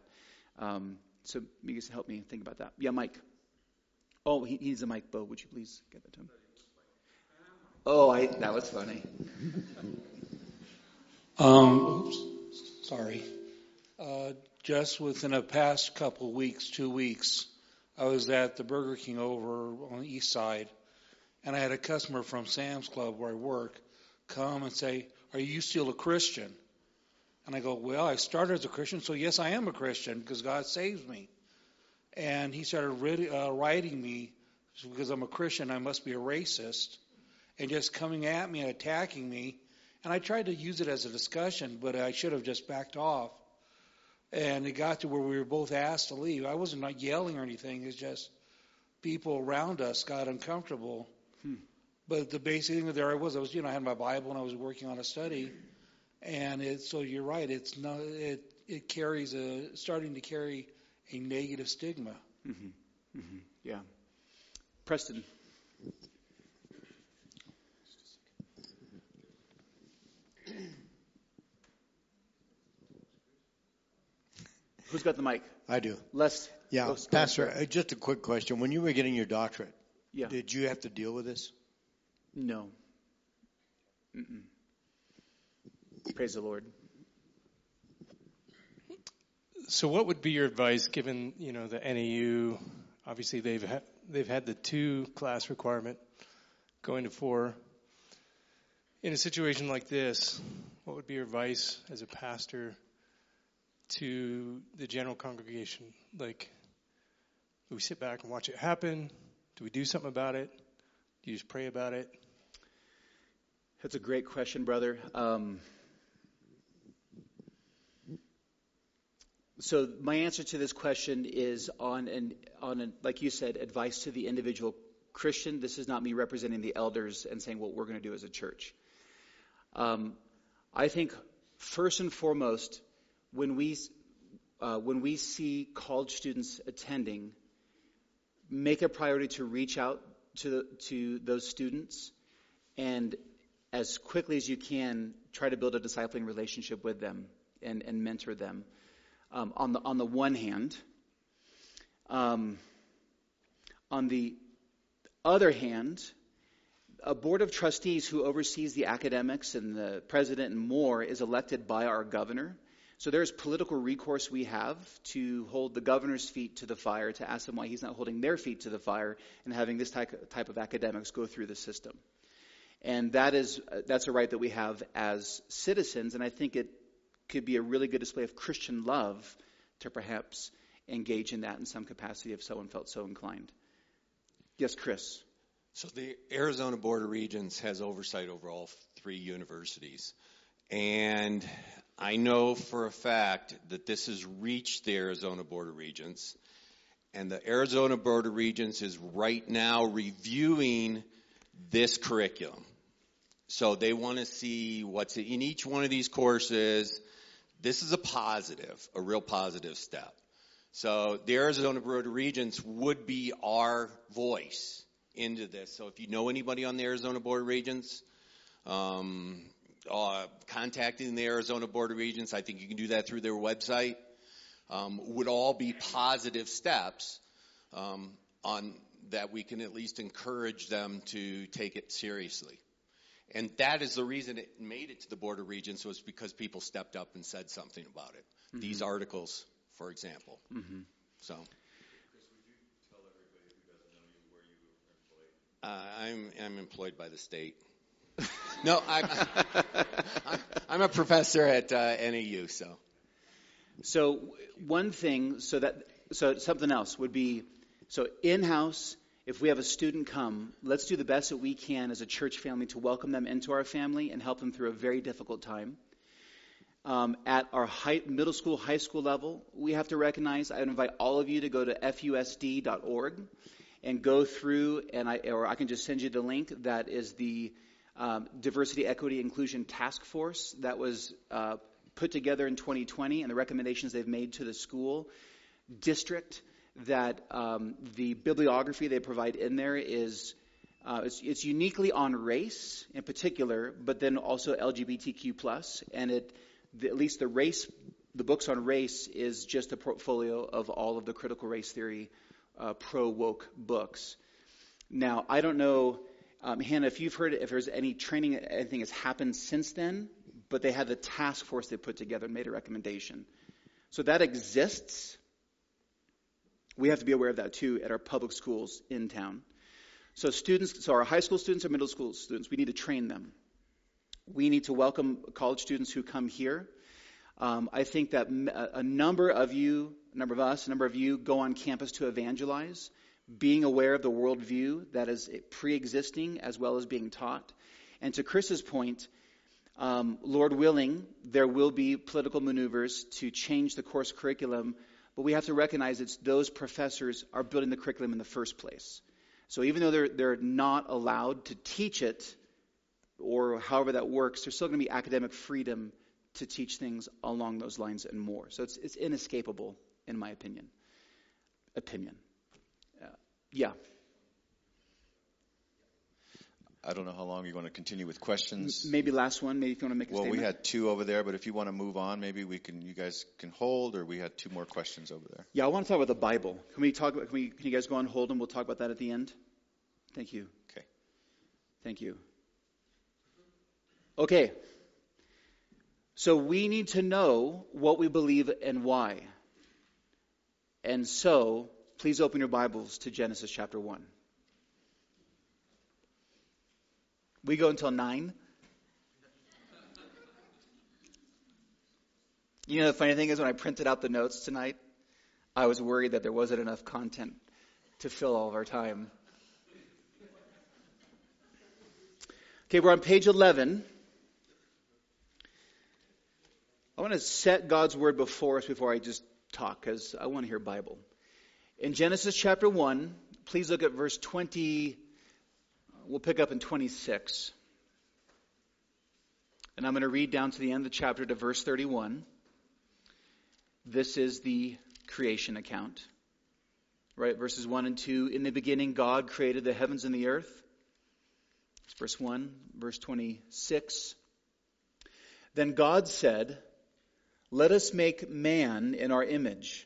Um, so, you guys help me think about that. Yeah, Mike. Oh, he, needs a mic, Bo. Would you please get that to him? Oh, I, that was funny. Um, oops, sorry. Uh, just within the past couple weeks, two weeks, I was at the Burger King over on the east side, and I had a customer from Sam's Club where I work come and say, "Are you still a Christian?" And I go, "Well, I started as a Christian, so yes, I am a Christian because God saves me." And he started writ- uh, writing me because I'm a Christian, I must be a racist, and just coming at me and attacking me. And I tried to use it as a discussion, but I should have just backed off. And it got to where we were both asked to leave. I wasn't not yelling or anything. It's just people around us got uncomfortable. Hmm. But the basic thing that there I was, I was, you know, I had my Bible and I was working on a study. And it, so you're right. It's not, it, it carries a, starting to carry a negative stigma. Mm-hmm. Mm-hmm. Yeah. Preston. Who's got the mic? I do. Les. Yeah, go- go Pastor, for uh, just a quick question. When you were getting your doctorate, Yeah. did you have to deal with this? No. Mm-mm. Praise the Lord. So, what would be your advice, given you know the NAU? Obviously, they've had they've had the two class requirement going to four. In a situation like this, what would be your advice as a pastor to the general congregation? Like, do we sit back and watch it happen? Do we do something about it? Do you just pray about it? That's a great question, brother. Um, so my answer to this question is on an on an like you said, advice to the individual Christian. This is not me representing the elders and saying what we're going to do as a church. Um, I think first and foremost, when we uh, when we see college students attending, make a priority to reach out to the, to those students and as quickly as you can, try to build a discipling relationship with them and, and mentor them. Um, on the on the one hand, um, on the other hand, a board of trustees who oversees the academics and the president and more is elected by our governor. So there's political recourse we have to hold the governor's feet to the fire to ask them why he's not holding their feet to the fire and having this type of academics go through the system. And that is that's a right that we have as citizens, and I think it could be a really good display of Christian love to perhaps engage in that in some capacity if someone felt so inclined. Yes, Chris. So the Arizona Board of Regents has oversight over all three universities. And I know for a fact that this has reached the Arizona Board of Regents. And the Arizona Board of Regents is right now reviewing this curriculum. So they want to see what's in each one of these courses. This is a positive, a real positive step. So the Arizona Board of Regents would be our voice into this. So if you know anybody on the Arizona Board of Regents, um, uh, contacting the Arizona Board of Regents, I think you can do that through their website, um, would all be positive steps um, on that we can at least encourage them to take it seriously. And that is the reason it made it to the Board of Regents was because people stepped up and said something about it. Mm-hmm. These articles, for example. So. Chris, would you tell everybody if you guys know you where you are employed? Uh, I'm I'm employed by the state. No, I'm, I'm a professor at uh, NAU. So So one thing, so that so something else would be so in house. If we have a student come, let's do the best that we can as a church family to welcome them into our family and help them through a very difficult time. Um, at our high, middle school, high school level, we have to recognize. I invite all of you to go to fusd.org and go through, and I or I can just send you the link. That is the um, Diversity, Equity, Inclusion Task Force that was uh, put together in 2020, and the recommendations they've made to the school district. That um, the bibliography they provide in there is Uh, it's, it's uniquely on race in particular, but then also LGBTQ plus, and it the, at least the race, the books on race is just a portfolio of all of the critical race theory uh, pro woke books. Now, I don't know, um, Hannah, if you've heard if there's any training, anything has happened since then, but they had the task force they put together and made a recommendation. So that exists. We have to be aware of that too at our public schools in town. So students, so our high school students or middle school students, we need to train them. We need to welcome college students who come here. Um, I think that a number of you, a number of us, a number of you go on campus to evangelize, being aware of the worldview that is pre-existing as well as being taught. And to Chris's point, um, Lord willing, there will be political maneuvers to change the course curriculum, but we have to recognize it's those professors are building the curriculum in the first place. So even though they're, they're not allowed to teach it, or however that works, there's still going to be academic freedom to teach things along those lines and more. So it's, it's inescapable, in my opinion. Opinion. Yeah. I don't know how long you want to continue with questions. Maybe last one. Maybe if you want to make a well, statement. we had two over there, but if you want to move on, maybe we can. You guys can hold, or we had two more questions over there. Yeah, I want to talk about the Bible. Can we talk? About, can, we, can you guys go on hold and we'll talk about that at the end? Thank you. Okay. Thank you. Okay. So we need to know what we believe and why. And so, please open your Bibles to Genesis chapter 1. We go until 9. You know, the funny thing is, when I printed out the notes tonight, I was worried that there wasn't enough content to fill all of our time. Okay, we're on page 11. I want to set God's word before us before I just talk because I want to hear Bible. In Genesis chapter 1, please look at verse 20. We'll pick up in 26. And I'm going to read down to the end of the chapter to verse 31. This is the creation account. Right, verses 1 and 2. In the beginning, God created the heavens and the earth. It's verse 1. Verse 26. Then God said, Let us make man in our image,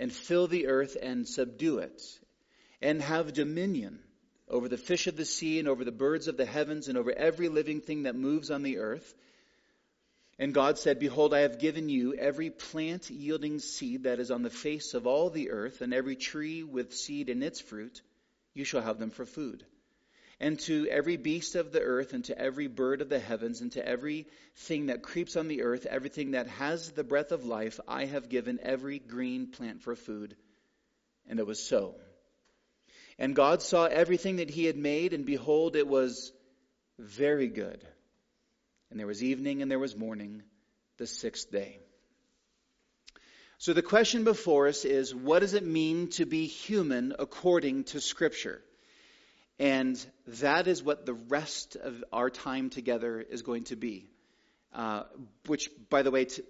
and fill the earth and subdue it and have dominion over the fish of the sea and over the birds of the heavens and over every living thing that moves on the earth. And God said, Behold, I have given you every plant yielding seed that is on the face of all the earth, and every tree with seed in its fruit. You shall have them for food. And to every beast of the earth, and to every bird of the heavens, and to every thing that creeps on the earth, everything that has the breath of life, I have given every green plant for food. And it was so. And God saw everything that he had made, and behold, it was very good. And there was evening and there was morning, the sixth day. So the question before us is what does it mean to be human according to Scripture? And that is what the rest of our time together is going to be. Uh, which, by the way, t-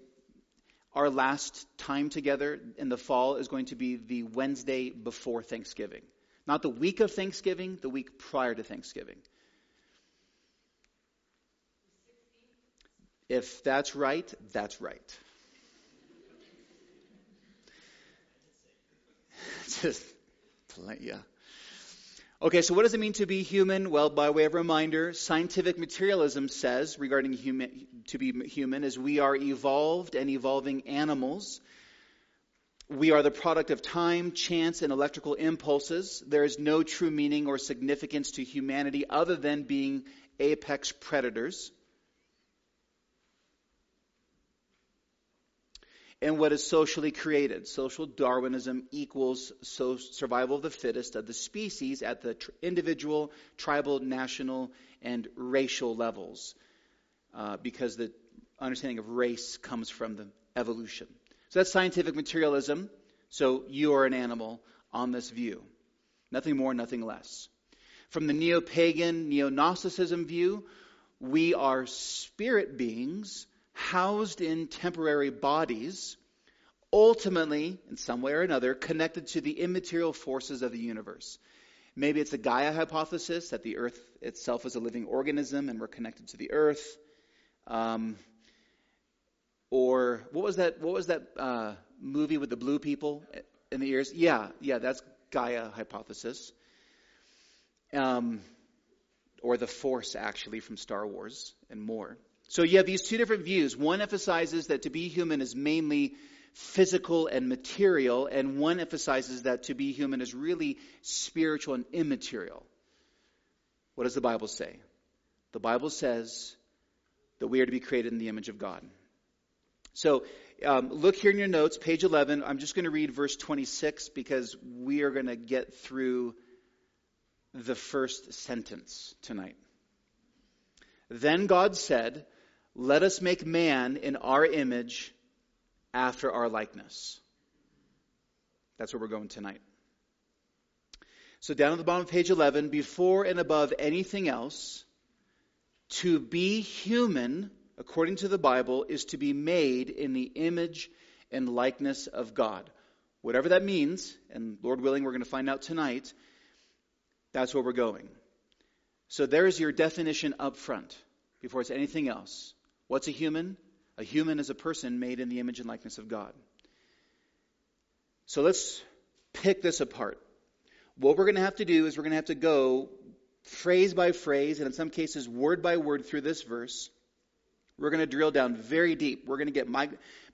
our last time together in the fall is going to be the Wednesday before Thanksgiving. Not the week of Thanksgiving, the week prior to Thanksgiving. If that's right, that's right. Just, yeah. Okay, so what does it mean to be human? Well, by way of reminder, scientific materialism says regarding human, to be human is we are evolved and evolving animals we are the product of time, chance, and electrical impulses. There is no true meaning or significance to humanity other than being apex predators. And what is socially created. Social Darwinism equals so survival of the fittest of the species at the tr- individual, tribal, national, and racial levels, uh, because the understanding of race comes from the evolution. So that's scientific materialism. So you are an animal on this view. Nothing more, nothing less. From the neo pagan, neo Gnosticism view, we are spirit beings housed in temporary bodies, ultimately, in some way or another, connected to the immaterial forces of the universe. Maybe it's a Gaia hypothesis that the earth itself is a living organism and we're connected to the earth. Um, or what was that? What was that uh, movie with the blue people in the ears? Yeah, yeah, that's Gaia hypothesis. Um, or the Force, actually, from Star Wars and more. So you have these two different views. One emphasizes that to be human is mainly physical and material, and one emphasizes that to be human is really spiritual and immaterial. What does the Bible say? The Bible says that we are to be created in the image of God. So um, look here in your notes, page 11. I'm just going to read verse 26 because we are going to get through the first sentence tonight. Then God said, Let us make man in our image after our likeness. That's where we're going tonight. So, down at the bottom of page 11, before and above anything else, to be human, according to the Bible, is to be made in the image and likeness of God. Whatever that means, and Lord willing, we're going to find out tonight, that's where we're going. So there's your definition up front before it's anything else. What's a human? A human is a person made in the image and likeness of God. So let's pick this apart. What we're going to have to do is we're going to have to go phrase by phrase, and in some cases, word by word through this verse. We're going to drill down very deep. We're going to get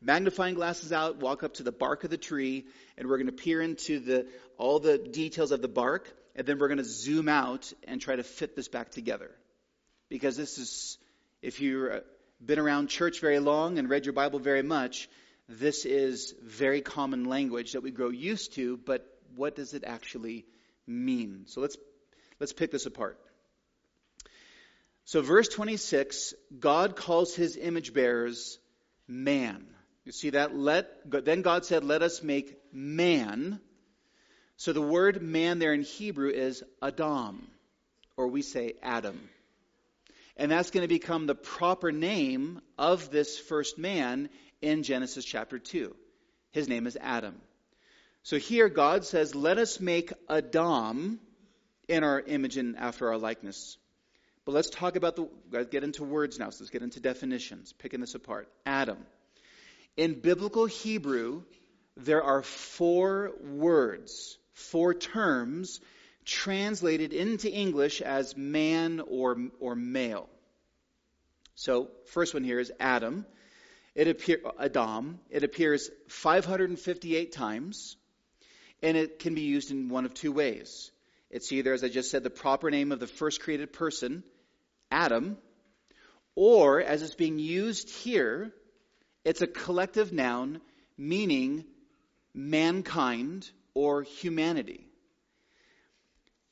magnifying glasses out, walk up to the bark of the tree, and we're going to peer into the, all the details of the bark and then we're going to zoom out and try to fit this back together. Because this is, if you've uh, been around church very long and read your Bible very much, this is very common language that we grow used to, but what does it actually mean? So let's, let's pick this apart. So, verse 26, God calls his image bearers man. You see that? Let, then God said, Let us make man so the word man there in Hebrew is Adam, or we say Adam. And that's going to become the proper name of this first man in Genesis chapter 2. His name is Adam. So here God says, Let us make Adam in our image and after our likeness. But let's talk about the, get into words now, so let's get into definitions, picking this apart. Adam. In biblical Hebrew, there are four words four terms translated into English as man or, or male. So, first one here is Adam. It appear, Adam. It appears 558 times, and it can be used in one of two ways. It's either, as I just said, the proper name of the first created person, Adam, or as it's being used here, it's a collective noun meaning mankind or humanity.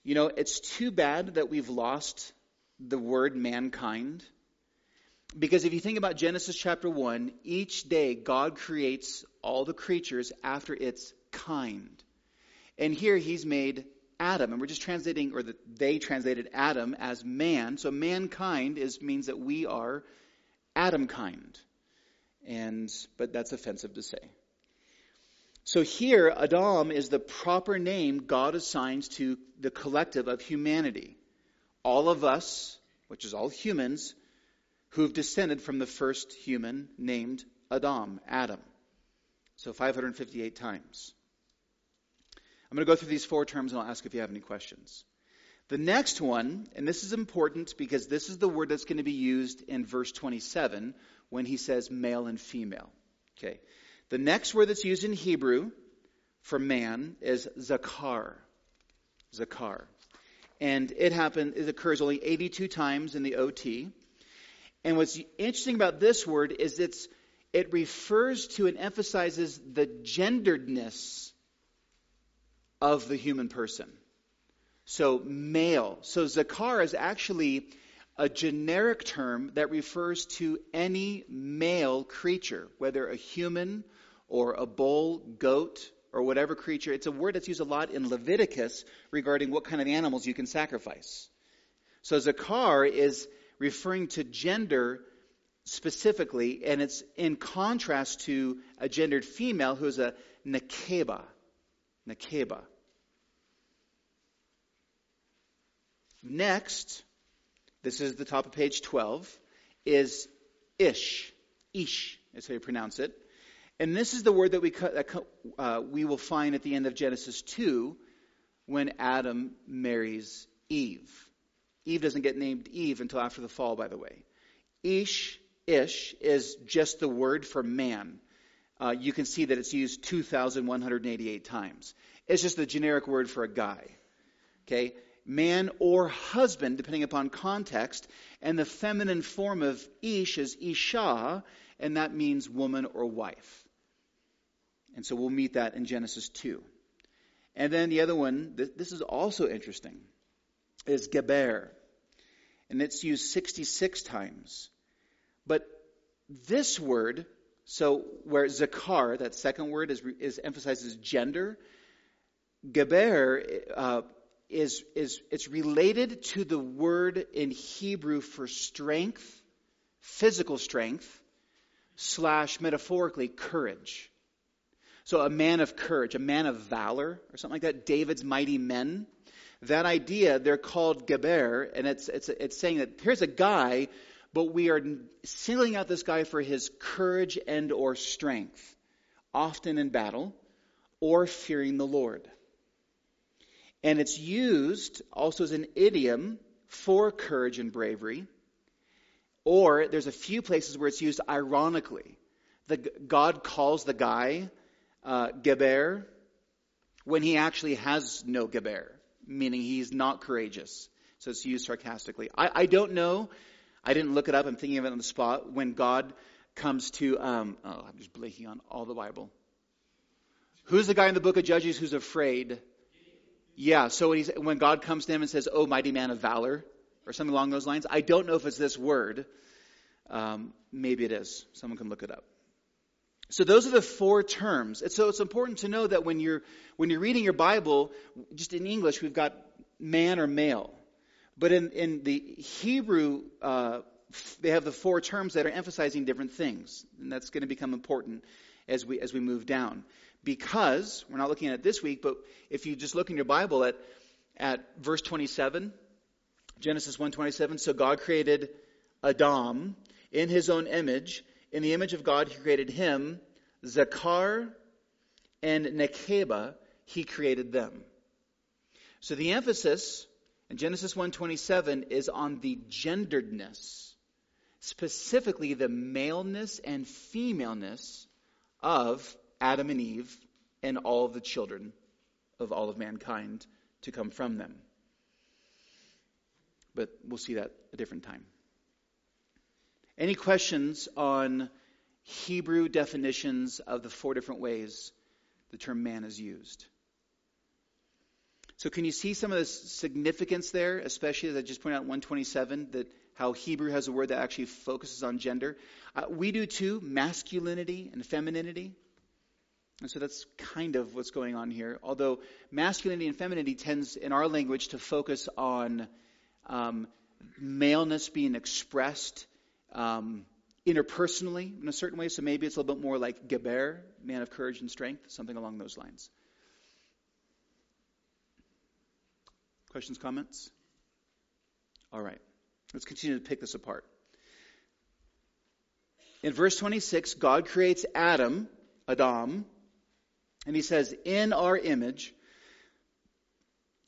You know, it's too bad that we've lost the word mankind. Because if you think about Genesis chapter 1, each day God creates all the creatures after its kind. And here he's made Adam, and we're just translating, or the, they translated Adam as man. So mankind is means that we are Adam kind. And but that's offensive to say. So here, Adam is the proper name God assigns to the collective of humanity. All of us, which is all humans, who've descended from the first human named Adam, Adam. So 558 times. I'm going to go through these four terms and I'll ask if you have any questions. The next one, and this is important because this is the word that's going to be used in verse 27 when he says male and female. Okay. The next word that's used in Hebrew for man is zakar. Zakar. And it happened, it occurs only 82 times in the OT. And what's interesting about this word is it's, it refers to and emphasizes the genderedness of the human person. So, male. So, Zakar is actually a generic term that refers to any male creature, whether a human or a bull, goat, or whatever creature. It's a word that's used a lot in Leviticus regarding what kind of animals you can sacrifice. So, Zakar is referring to gender specifically, and it's in contrast to a gendered female who is a Nakeba. Nakeba. Next, this is the top of page 12, is Ish. Ish is how you pronounce it. And this is the word that we, uh, we will find at the end of Genesis 2 when Adam marries Eve. Eve doesn't get named Eve until after the fall, by the way. Ish, Ish, is just the word for man. Uh, you can see that it's used 2,188 times. It's just the generic word for a guy. Okay? man or husband, depending upon context. And the feminine form of ish is isha, and that means woman or wife. And so we'll meet that in Genesis 2. And then the other one, this is also interesting, is geber. And it's used 66 times. But this word, so where zakar, that second word, is, is emphasizes gender, geber uh, is, is it's related to the word in Hebrew for strength, physical strength, slash metaphorically courage. So a man of courage, a man of valor, or something like that, David's mighty men. That idea, they're called Geber, and it's, it's, it's saying that here's a guy, but we are singling out this guy for his courage and or strength, often in battle, or fearing the Lord. And it's used also as an idiom for courage and bravery. Or there's a few places where it's used ironically. The, God calls the guy uh, Geber when he actually has no Geber, meaning he's not courageous. So it's used sarcastically. I, I don't know. I didn't look it up. I'm thinking of it on the spot. When God comes to, um, oh, I'm just blinking on all the Bible. Who's the guy in the book of Judges who's afraid? Yeah, so when, when, God comes to him and says, Oh, mighty man of valor, or something along those lines, I don't know if it's this word. Um, maybe it is. Someone can look it up. So those are the four terms. And so it's important to know that when you're, when you're reading your Bible, just in English, we've got man or male. But in, in the Hebrew, uh, they have the four terms that are emphasizing different things. And that's going to become important as we, as we move down because we're not looking at it this week, but if you just look in your Bible at at verse 27, Genesis 1:27, so God created Adam in his own image, in the image of God he created him, Zakar and Nekeba, he created them. So the emphasis in Genesis 1:27 is on the genderedness, specifically the maleness and femaleness of Adam and Eve and all the children of all of mankind to come from them. But we'll see that a different time. Any questions on Hebrew definitions of the four different ways the term man is used? So, can you see some of the significance there, especially as I just pointed out 127, that how Hebrew has a word that actually focuses on gender? Uh, we do too, masculinity and femininity. And so that's kind of what's going on here. Although masculinity and femininity tends in our language to focus on um, maleness being expressed um, interpersonally in a certain way. So maybe it's a little bit more like Geber, man of courage and strength, something along those lines. Questions, comments? All right. Let's continue to pick this apart. In verse 26, God creates Adam, Adam, and he says, in our image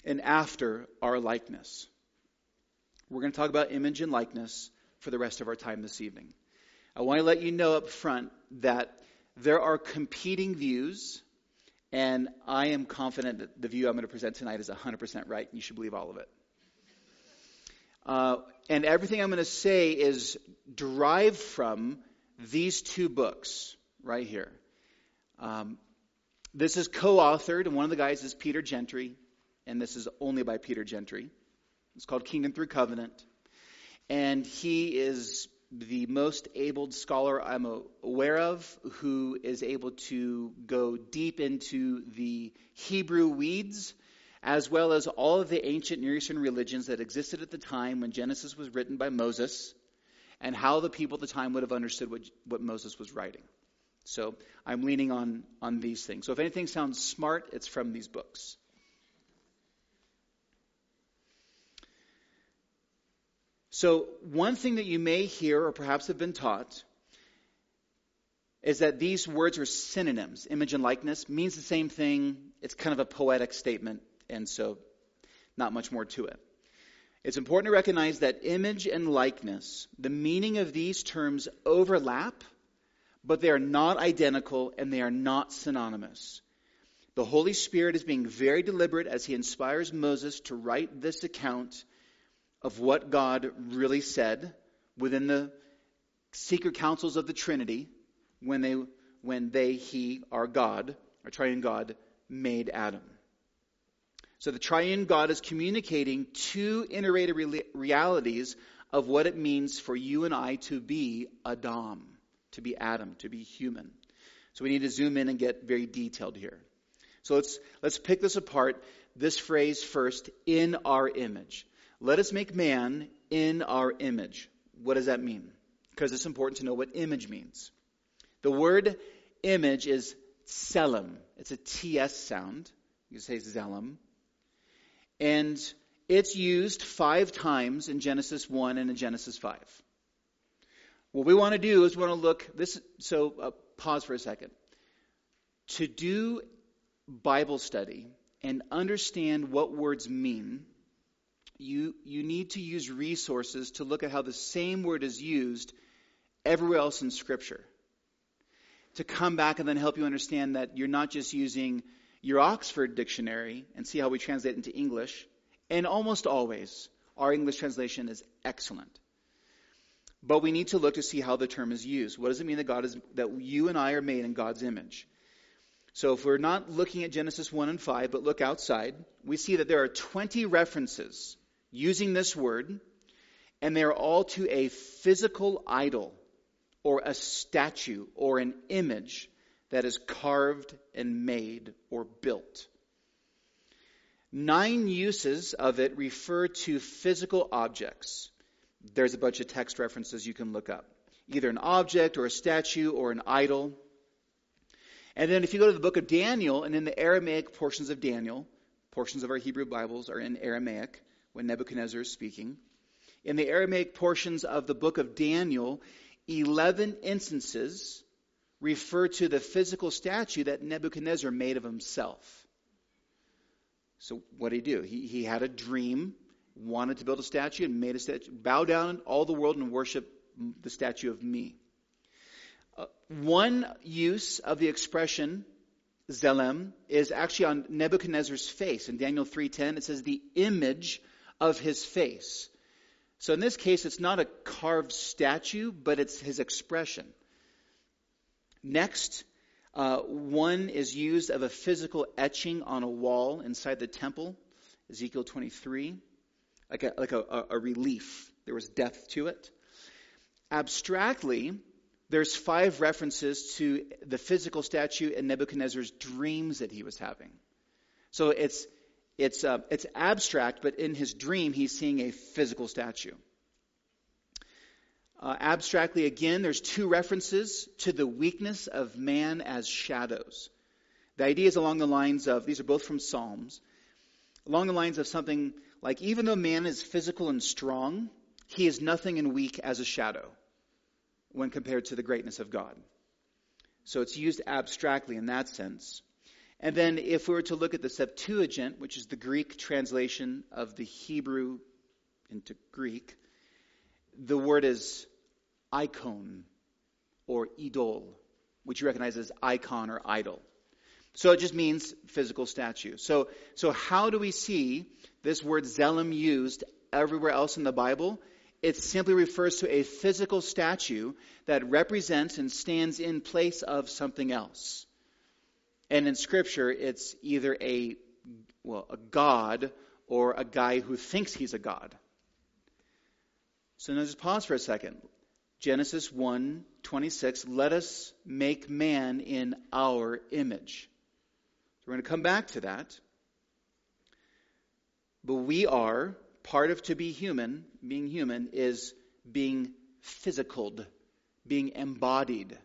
and after our likeness. We're going to talk about image and likeness for the rest of our time this evening. I want to let you know up front that there are competing views, and I am confident that the view I'm going to present tonight is 100% right, and you should believe all of it. Uh, and everything I'm going to say is derived from these two books right here. Um, this is co-authored, and one of the guys is Peter Gentry, and this is only by Peter Gentry. It's called Kingdom Through Covenant, and he is the most abled scholar I'm aware of who is able to go deep into the Hebrew weeds as well as all of the ancient Near Eastern religions that existed at the time when Genesis was written by Moses and how the people at the time would have understood what, what Moses was writing. So I'm leaning on, on these things. So if anything sounds smart, it's from these books. So, one thing that you may hear or perhaps have been taught is that these words are synonyms. Image and likeness means the same thing. It's kind of a poetic statement, and so not much more to it. It's important to recognize that image and likeness, the meaning of these terms overlap, but they are not identical and they are not synonymous. The Holy Spirit is being very deliberate as he inspires Moses to write this account of what God really said within the secret councils of the Trinity when they, when they, he, our God, our triune God, made Adam. So the triune God is communicating two iterated realities of what it means for you and I to be Adam, to be Adam, to be human. So we need to zoom in and get very detailed here. So let's, let's pick this apart. This phrase first, in our image. Let us make man in our image. What does that mean? Because it's important to know what image means. The word image is tselem. It's a TS sound. You say zelem. And it's used five times in Genesis 1 and in Genesis 5. What we want to do is we want to look this so uh, pause for a second. To do Bible study and understand what words mean, you, you need to use resources to look at how the same word is used everywhere else in Scripture. To come back and then help you understand that you're not just using your Oxford dictionary and see how we translate into English. And almost always, our English translation is excellent. But we need to look to see how the term is used. What does it mean that God is that you and I are made in God's image? So if we're not looking at Genesis 1 and 5, but look outside, we see that there are 20 references using this word, and they're all to a physical idol or a statue or an image that is carved and made or built. Nine uses of it refer to physical objects. There's a bunch of text references you can look up. Either an object or a statue or an idol. And then if you go to the book of Daniel and in the Aramaic portions of Daniel, portions of our Hebrew Bibles are in Aramaic, when Nebuchadnezzar is speaking. In the Aramaic portions of the book of Daniel, 11 instances refer to the physical statue that Nebuchadnezzar made of himself. So, what did he do? He, he had a dream, wanted to build a statue, and made a statue. Bow down all the world and worship the statue of me. Uh, one use of the expression Zelem is actually on Nebuchadnezzar's face. In Daniel 3:10 it says the image of his face. So in this case, it's not a carved statue, but it's his expression. Next, uh, one is used of a physical etching on a wall inside the temple, Ezekiel 23, like a, like a, a relief. There was depth to it. Abstractly, there's five references to the physical statue in Nebuchadnezzar's dreams that he was having. So it's it's, uh, it's abstract, but in his dream, he's seeing a physical statue. Uh, abstractly, again, there's two references to the weakness of man as shadows. The idea is along the lines of, these are both from Psalms, along the lines of something like, even though man is physical and strong, he is nothing and weak as a shadow when compared to the greatness of God. So it's used abstractly in that sense. And then, if we were to look at the Septuagint, which is the Greek translation of the Hebrew into Greek, the word is icon or idol, which you recognize as icon or idol. So it just means physical statue. So, so how do we see this word zelem used everywhere else in the Bible? it simply refers to a physical statue that represents and stands in place of something else. And in Scripture, it's either a well, a god or a guy who thinks he's a god. So now just pause for a second. Genesis 1 26, let us make man in our image. So we're going to come back to that. But we are, part of to be human, being human, is being physicaled, being embodied,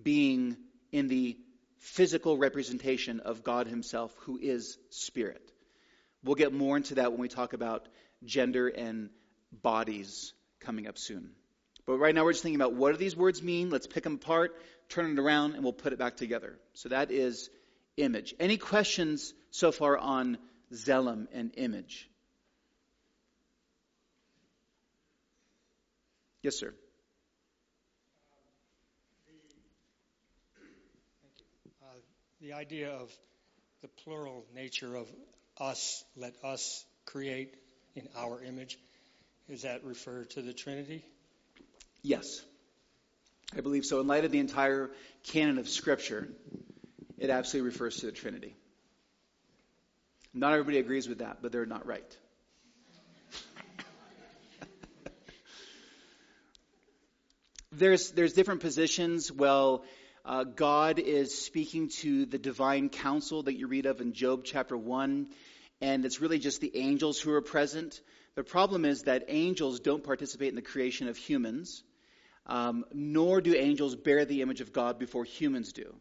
being in the physical representation of God Himself, who is spirit. We'll get more into that when we talk about gender and bodies coming up soon. But right now we're just thinking about what do these words mean? Let's pick them apart, turn it around, and we'll put it back together. So that is image. Any questions so far on Tselem and image? Yes, sir. Uh, the idea of the plural nature of us, let us create in our image, is that refer to the Trinity? Yes. I believe so. In light of the entire canon of Scripture, it absolutely refers to the Trinity. Not everybody agrees with that, but they're not right. there's, there's different positions. Well, uh, God is speaking to the divine council that you read of in Job chapter 1, and it's really just the angels who are present. The problem is that angels don't participate in the creation of humans, um, nor do angels bear the image of God before humans do.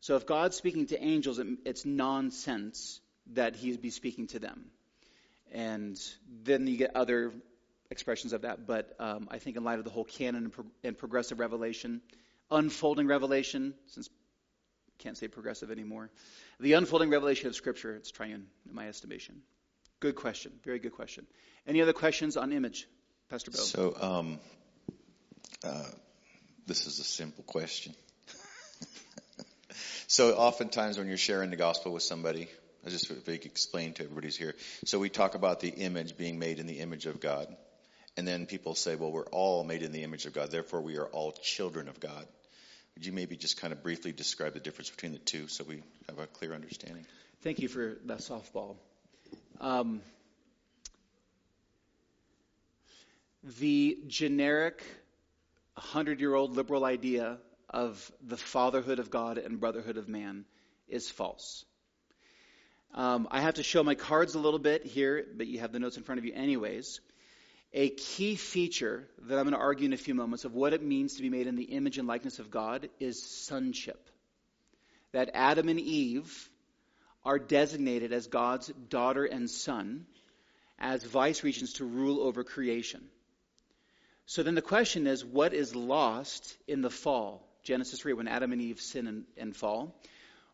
So if God's speaking to angels, it's nonsense that he'd be speaking to them. And then you get other expressions of that. But um, I think in light of the whole canon and, pro- and progressive revelation, unfolding revelation, since can't say progressive anymore, the unfolding revelation of Scripture, it's triune in my estimation. Good question. Very good question. Any other questions on image, Pastor Bo? So, um, uh, this is a simple question. so, oftentimes when you're sharing the gospel with somebody, I just if explain to everybody's here. So we talk about the image being made in the image of God. And then people say, well, we're all made in the image of God, therefore we are all children of God. Would you maybe just kind of briefly describe the difference between the two so we have a clear understanding? Thank you for that softball. Um, the generic 100 year old liberal idea of the fatherhood of God and brotherhood of man is false. Um, I have to show my cards a little bit here, but you have the notes in front of you anyways. A key feature that I'm going to argue in a few moments of what it means to be made in the image and likeness of God is sonship. That Adam and Eve are designated as God's daughter and son as vice regents to rule over creation. So then the question is what is lost in the fall? Genesis 3, when Adam and Eve sin and, and fall.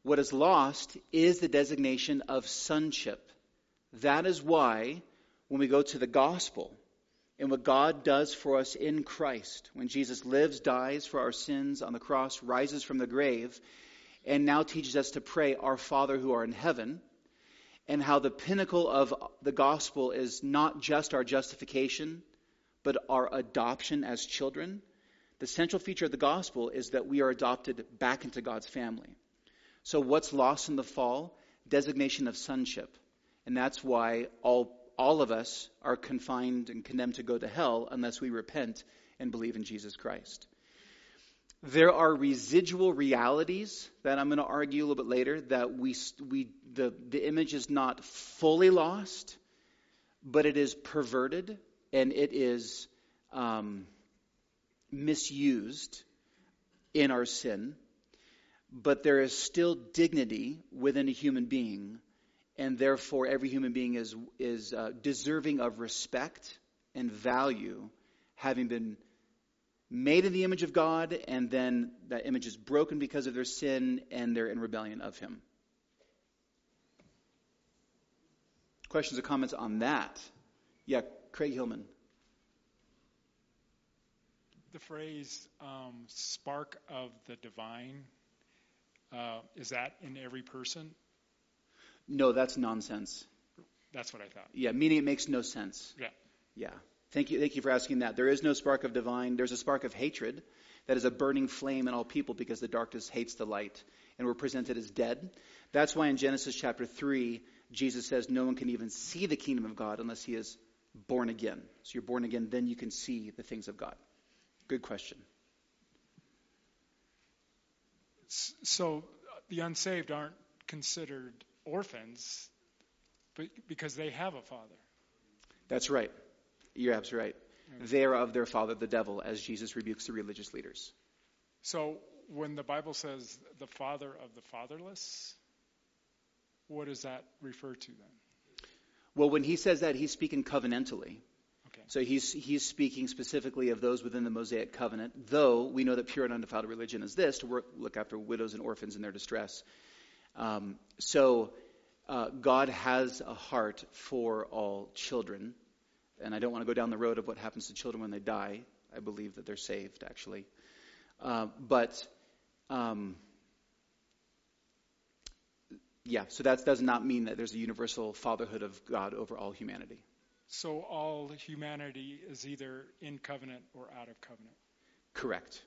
What is lost is the designation of sonship. That is why when we go to the gospel, and what God does for us in Christ. When Jesus lives, dies for our sins on the cross, rises from the grave, and now teaches us to pray, Our Father who are in heaven, and how the pinnacle of the gospel is not just our justification, but our adoption as children. The central feature of the gospel is that we are adopted back into God's family. So, what's lost in the fall? Designation of sonship. And that's why all all of us are confined and condemned to go to hell unless we repent and believe in Jesus Christ. There are residual realities that I'm going to argue a little bit later that we, we the, the image is not fully lost, but it is perverted and it is um, misused in our sin. But there is still dignity within a human being and therefore every human being is, is uh, deserving of respect and value, having been made in the image of God, and then that image is broken because of their sin, and they're in rebellion of Him. Questions or comments on that? Yeah, Craig Hillman. The phrase um, spark of the divine, uh, is that in every person? No, that's nonsense. That's what I thought. Yeah, meaning it makes no sense. Yeah. Yeah. Thank you, thank you for asking that. There is no spark of divine. There's a spark of hatred that is a burning flame in all people because the darkness hates the light and we're presented as dead. That's why in Genesis chapter 3, Jesus says no one can even see the kingdom of God unless he is born again. So you're born again, then you can see the things of God. Good question. So uh, the unsaved aren't considered orphans because they have a father. That's right. You're absolutely right. They are of their father, the devil, as Jesus rebukes the religious leaders. So when the Bible says the father of the fatherless, what does that refer to then? Well, when he says that, he's speaking covenantally. Okay. So he's, he's speaking specifically of those within the Mosaic covenant, though we know that pure and undefiled religion is this to work, look after widows and orphans in their distress. Um, so uh, God has a heart for all children. And I don't want to go down the road of what happens to children when they die. I believe that they're saved, actually. Uh, but um, yeah, so that does not mean that there's a universal fatherhood of God over all humanity. So all humanity is either in covenant or out of covenant. Correct.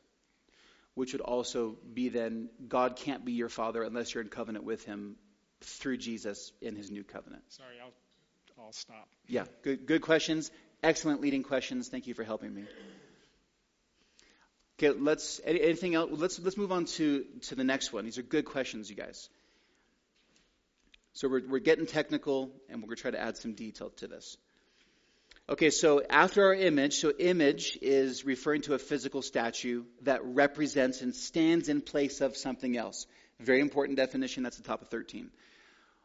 Which would also be then God can't be your father unless you're in covenant with him through Jesus in his new covenant. Sorry, I'll, I'll stop. Yeah, good, good questions. Excellent leading questions. Thank you for helping me. Okay, let's anything else? Let's let's move on to to the next one. These are good questions, you guys. So we're we're getting technical, and we're going to try to add some detail to this. Okay, so after our image, so image is referring to a physical statue that represents and stands in place of something else. Very important definition. That's the top of 13.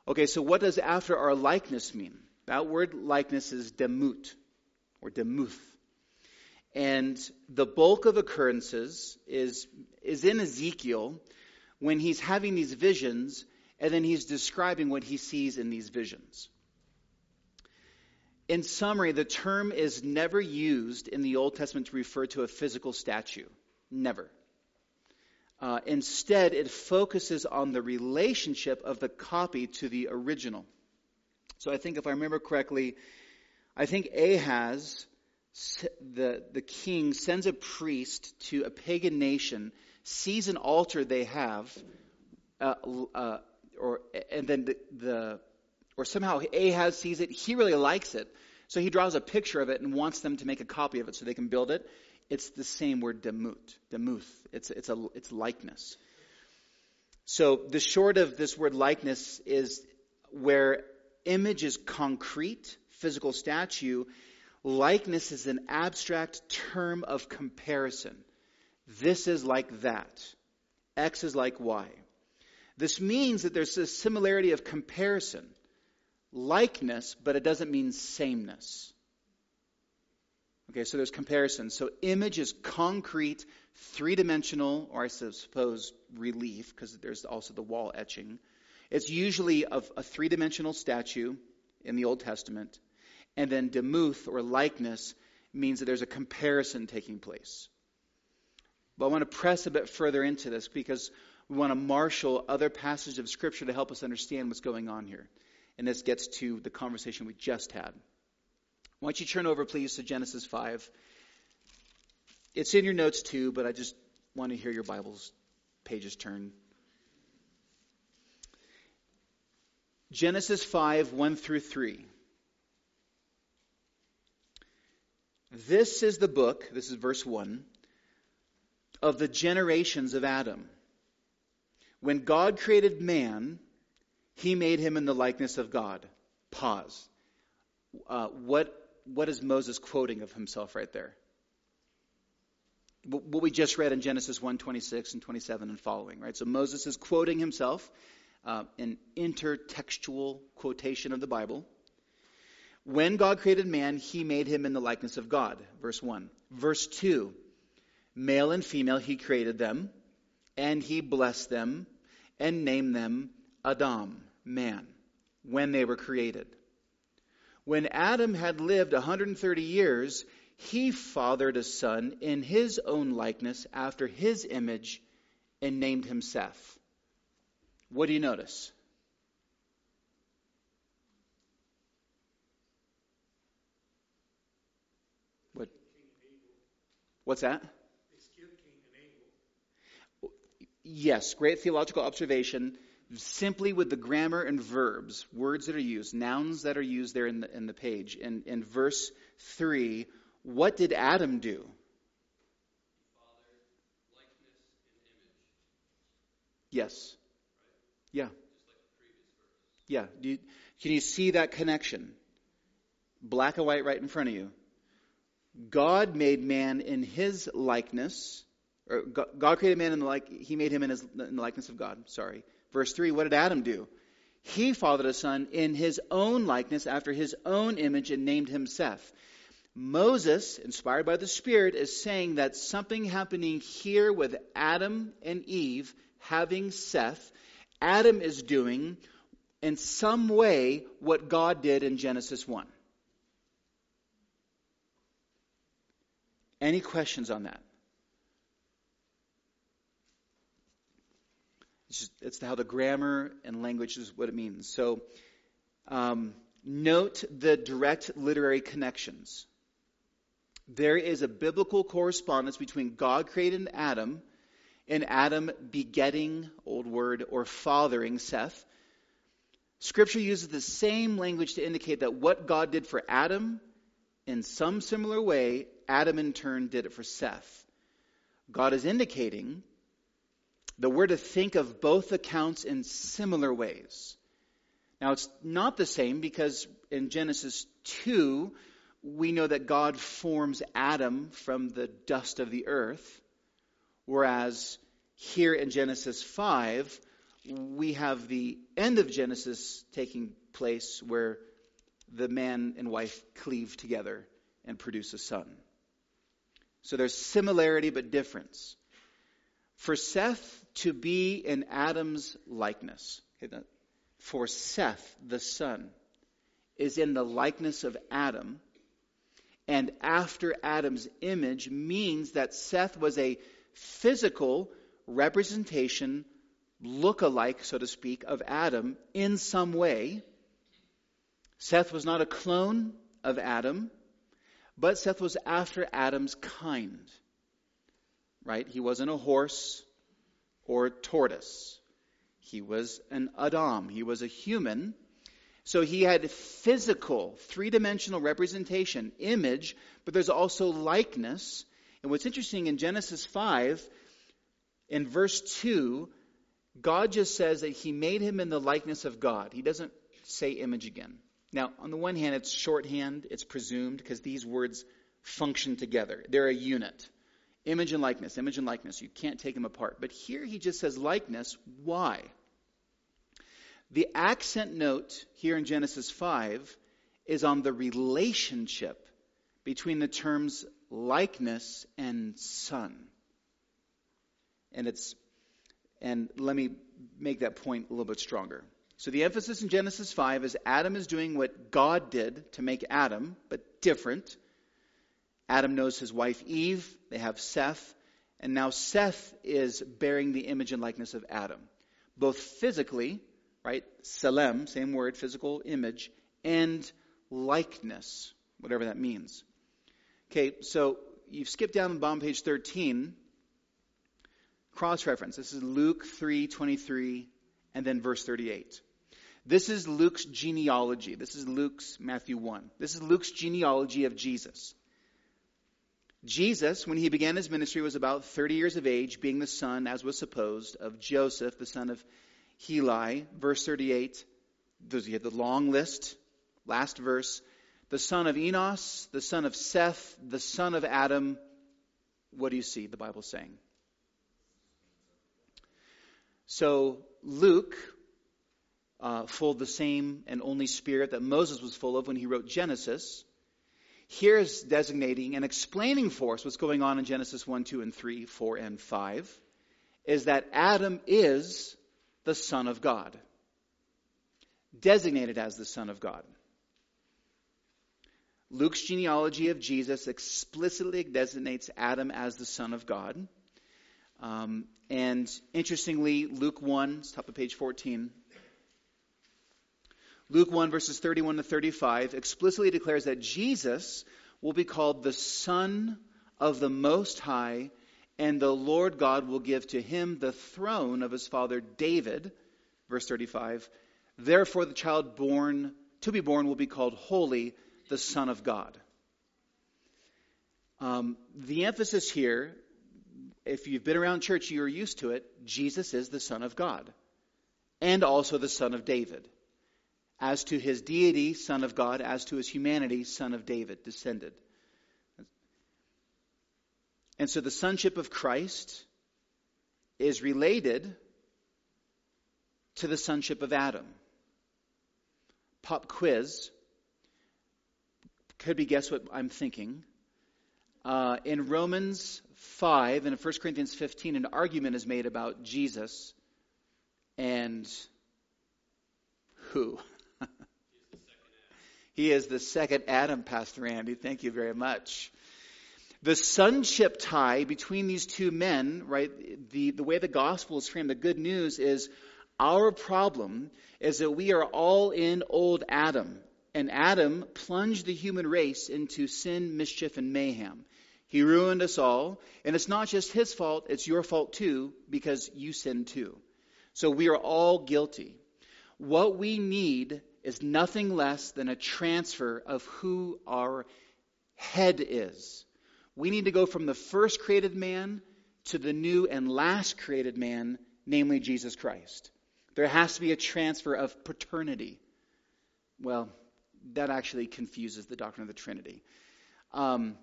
Okay, so what does after our likeness mean? That word likeness is demut or demuth. And the bulk of occurrences is, is in Ezekiel when he's having these visions and then he's describing what he sees in these visions. In summary, the term is never used in the Old Testament to refer to a physical statue. Never. Uh, instead, it focuses on the relationship of the copy to the original. So I think, if I remember correctly, I think Ahaz, the, the king, sends a priest to a pagan nation, sees an altar they have, uh, uh, or and then the, the or somehow Ahaz sees it. He really likes it, so he draws a picture of it and wants them to make a copy of it so they can build it. It's the same word, demut, demuth. It's it's a it's likeness. So the short of this word likeness is where image is concrete, physical statue. Likeness is an abstract term of comparison. This is like that. X is like Y. This means that there's a similarity of comparison, likeness, but it doesn't mean sameness. Okay, so there's comparison. So image is concrete, three dimensional, or I suppose relief, because there's also the wall etching. It's usually of a three dimensional statue in the Old Testament. And then demuth, or likeness, means that there's a comparison taking place. But I want to press a bit further into this because we want to marshal other passages of Scripture to help us understand what's going on here. And this gets to the conversation we just had. Why don't you turn over, please, to Genesis 5? It's in your notes too, but I just want to hear your Bible's pages turn. Genesis 5, 1 through 3. This is the book, this is verse 1, of the generations of Adam. When God created man, he made him in the likeness of God. Pause. Uh, what, what is Moses quoting of himself right there? What we just read in Genesis 1 26 and 27 and following, right? So Moses is quoting himself, uh, an intertextual quotation of the Bible. When God created man, he made him in the likeness of God. Verse 1. Verse 2 Male and female, he created them, and he blessed them, and named them Adam, man, when they were created. When Adam had lived 130 years, he fathered a son in his own likeness after his image and named him Seth. What do you notice? What? What's that? Yes, great theological observation. Simply with the grammar and verbs, words that are used, nouns that are used there in the, in the page. In, in verse 3, what did Adam do? Yes. Yeah. Yeah. You, can you see that connection? Black and white right in front of you. God made man in his likeness, or God created man in the like, he made him in, his, in the likeness of God. Sorry. Verse 3, what did Adam do? He fathered a son in his own likeness after his own image and named him Seth. Moses, inspired by the Spirit, is saying that something happening here with Adam and Eve having Seth, Adam is doing in some way what God did in Genesis 1. Any questions on that? It's, just, it's how the grammar and language is what it means. So, um, note the direct literary connections. There is a biblical correspondence between God created Adam and Adam begetting, old word, or fathering Seth. Scripture uses the same language to indicate that what God did for Adam, in some similar way, Adam in turn did it for Seth. God is indicating that we're to think of both accounts in similar ways. Now, it's not the same because in Genesis 2, we know that God forms Adam from the dust of the earth, whereas here in Genesis 5, we have the end of Genesis taking place where the man and wife cleave together and produce a son. So there's similarity but difference. For Seth to be in Adam's likeness, for Seth, the son, is in the likeness of Adam, and after Adam's image means that Seth was a physical representation, look-alike, so to speak, of Adam in some way. Seth was not a clone of Adam. But Seth was after Adam's kind. Right? He wasn't a horse or tortoise. He was an Adam. He was a human. So he had physical, three dimensional representation, image, but there's also likeness. And what's interesting in Genesis 5, in verse 2, God just says that he made him in the likeness of God. He doesn't say image again. Now, on the one hand, it's shorthand, it's presumed, because these words function together. They're a unit. Image and likeness, image and likeness. You can't take them apart. But here he just says likeness. Why? The accent note here in Genesis 5 is on the relationship between the terms likeness and son. And it's and let me make that point a little bit stronger. So the emphasis in Genesis 5 is Adam is doing what God did to make Adam, but different. Adam knows his wife Eve, they have Seth, and now Seth is bearing the image and likeness of Adam, both physically, right? Selem, same word, physical image, and likeness, whatever that means. Okay, so you've skipped down on bottom page 13. Cross reference. This is Luke 3:23 and then verse 38. This is Luke's genealogy. This is Luke's Matthew 1. This is Luke's genealogy of Jesus. Jesus, when he began his ministry, was about 30 years of age, being the son, as was supposed, of Joseph, the son of Heli. Verse 38, you have the long list. Last verse. The son of Enos, the son of Seth, the son of Adam. What do you see the Bible saying? So Luke, uh, full of the same and only spirit that Moses was full of when he wrote Genesis, here is designating and explaining for us what's going on in Genesis 1, 2, and 3, 4, and 5, is that Adam is the Son of God, designated as the Son of God. Luke's genealogy of Jesus explicitly designates Adam as the Son of God. Um, and interestingly, Luke 1, top of page 14, Luke 1, verses 31 to 35, explicitly declares that Jesus will be called the Son of the Most High, and the Lord God will give to him the throne of his father David. Verse 35. Therefore, the child born to be born will be called holy, the Son of God. Um, the emphasis here, if you've been around church, you're used to it. Jesus is the Son of God and also the Son of David. As to his deity, Son of God, as to his humanity, Son of David, descended. And so the sonship of Christ is related to the sonship of Adam. Pop quiz. Could be guess what I'm thinking. Uh, in Romans 5 and in 1 Corinthians 15, an argument is made about Jesus and who? he is the second Adam, Pastor Andy. Thank you very much. The sonship tie between these two men, right? The, the way the gospel is framed, the good news is our problem is that we are all in old Adam. And Adam plunged the human race into sin, mischief, and mayhem. He ruined us all. And it's not just his fault, it's your fault too, because you sinned too. So we are all guilty. What we need is nothing less than a transfer of who our head is. We need to go from the first created man to the new and last created man, namely Jesus Christ. There has to be a transfer of paternity. Well, that actually confuses the doctrine of the Trinity. Um,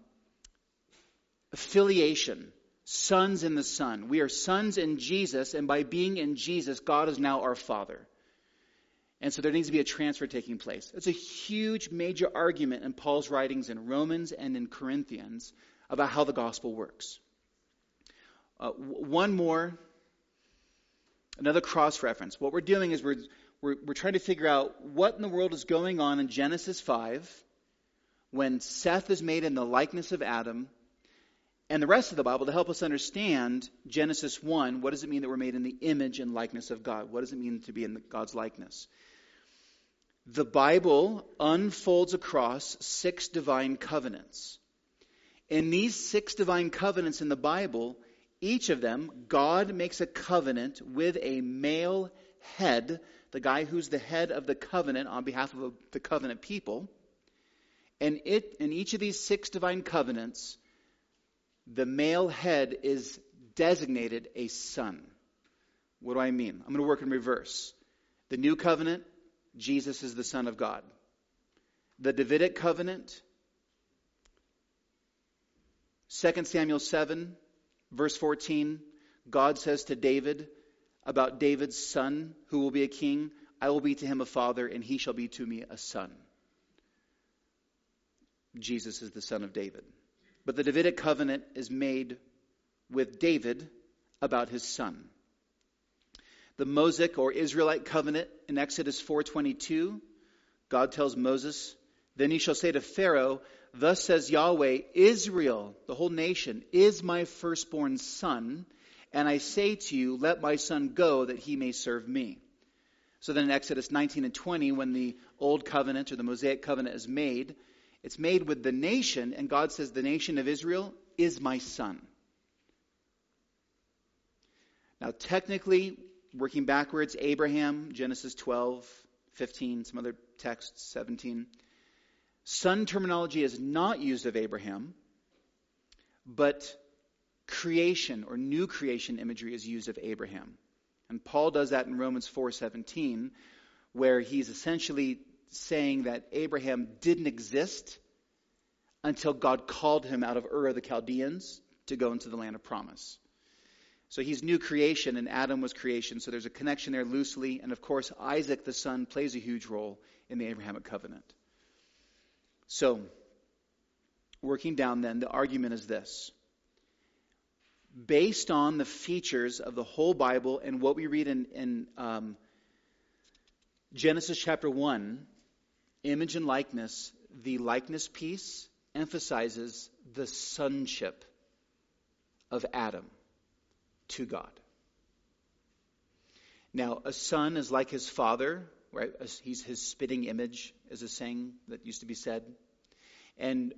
affiliation, sons in the Son. We are sons in Jesus, and by being in Jesus, God is now our Father. And so there needs to be a transfer taking place. It's a huge, major argument in Paul's writings in Romans and in Corinthians about how the gospel works. Uh, one more another cross reference. What we're doing is we're, we're, we're trying to figure out what in the world is going on in Genesis 5 when Seth is made in the likeness of Adam and the rest of the Bible to help us understand Genesis 1. What does it mean that we're made in the image and likeness of God? What does it mean to be in God's likeness? The Bible unfolds across six divine covenants. In these six divine covenants in the Bible, each of them, God makes a covenant with a male head, the guy who's the head of the covenant on behalf of the covenant people. And it, in each of these six divine covenants, the male head is designated a son. What do I mean? I'm going to work in reverse. The new covenant, Jesus is the Son of God. The Davidic covenant, 2 Samuel 7, Verse 14, God says to David about David's son who will be a king, I will be to him a father, and he shall be to me a son. Jesus is the son of David. But the Davidic covenant is made with David about his son. The Mosaic or Israelite covenant in Exodus 4:22, God tells Moses, "Then he shall say to Pharaoh, Thus says Yahweh, Israel, the whole nation, is my firstborn son, and I say to you, let my son go that he may serve me. So then in Exodus 19 and 20, when the old covenant or the Mosaic covenant is made, it's made with the nation, and God says, the nation of Israel is my son. Now, technically, working backwards, Abraham, Genesis 12, 15, some other texts, 17. Son terminology is not used of Abraham, but creation or new creation imagery is used of Abraham. And Paul does that in Romans 4:17 where he's essentially saying that Abraham didn't exist until God called him out of Ur of the Chaldeans to go into the land of promise. So he's new creation and Adam was creation. So there's a connection there loosely. And of course, Isaac the son plays a huge role in the Abrahamic covenant. So, working down then, the argument is this. Based on the features of the whole Bible and what we read in, in um, Genesis chapter 1, image and likeness, the likeness piece emphasizes the sonship of Adam to God. Now, a son is like his father, right? He's his spitting image, is a saying that used to be said. And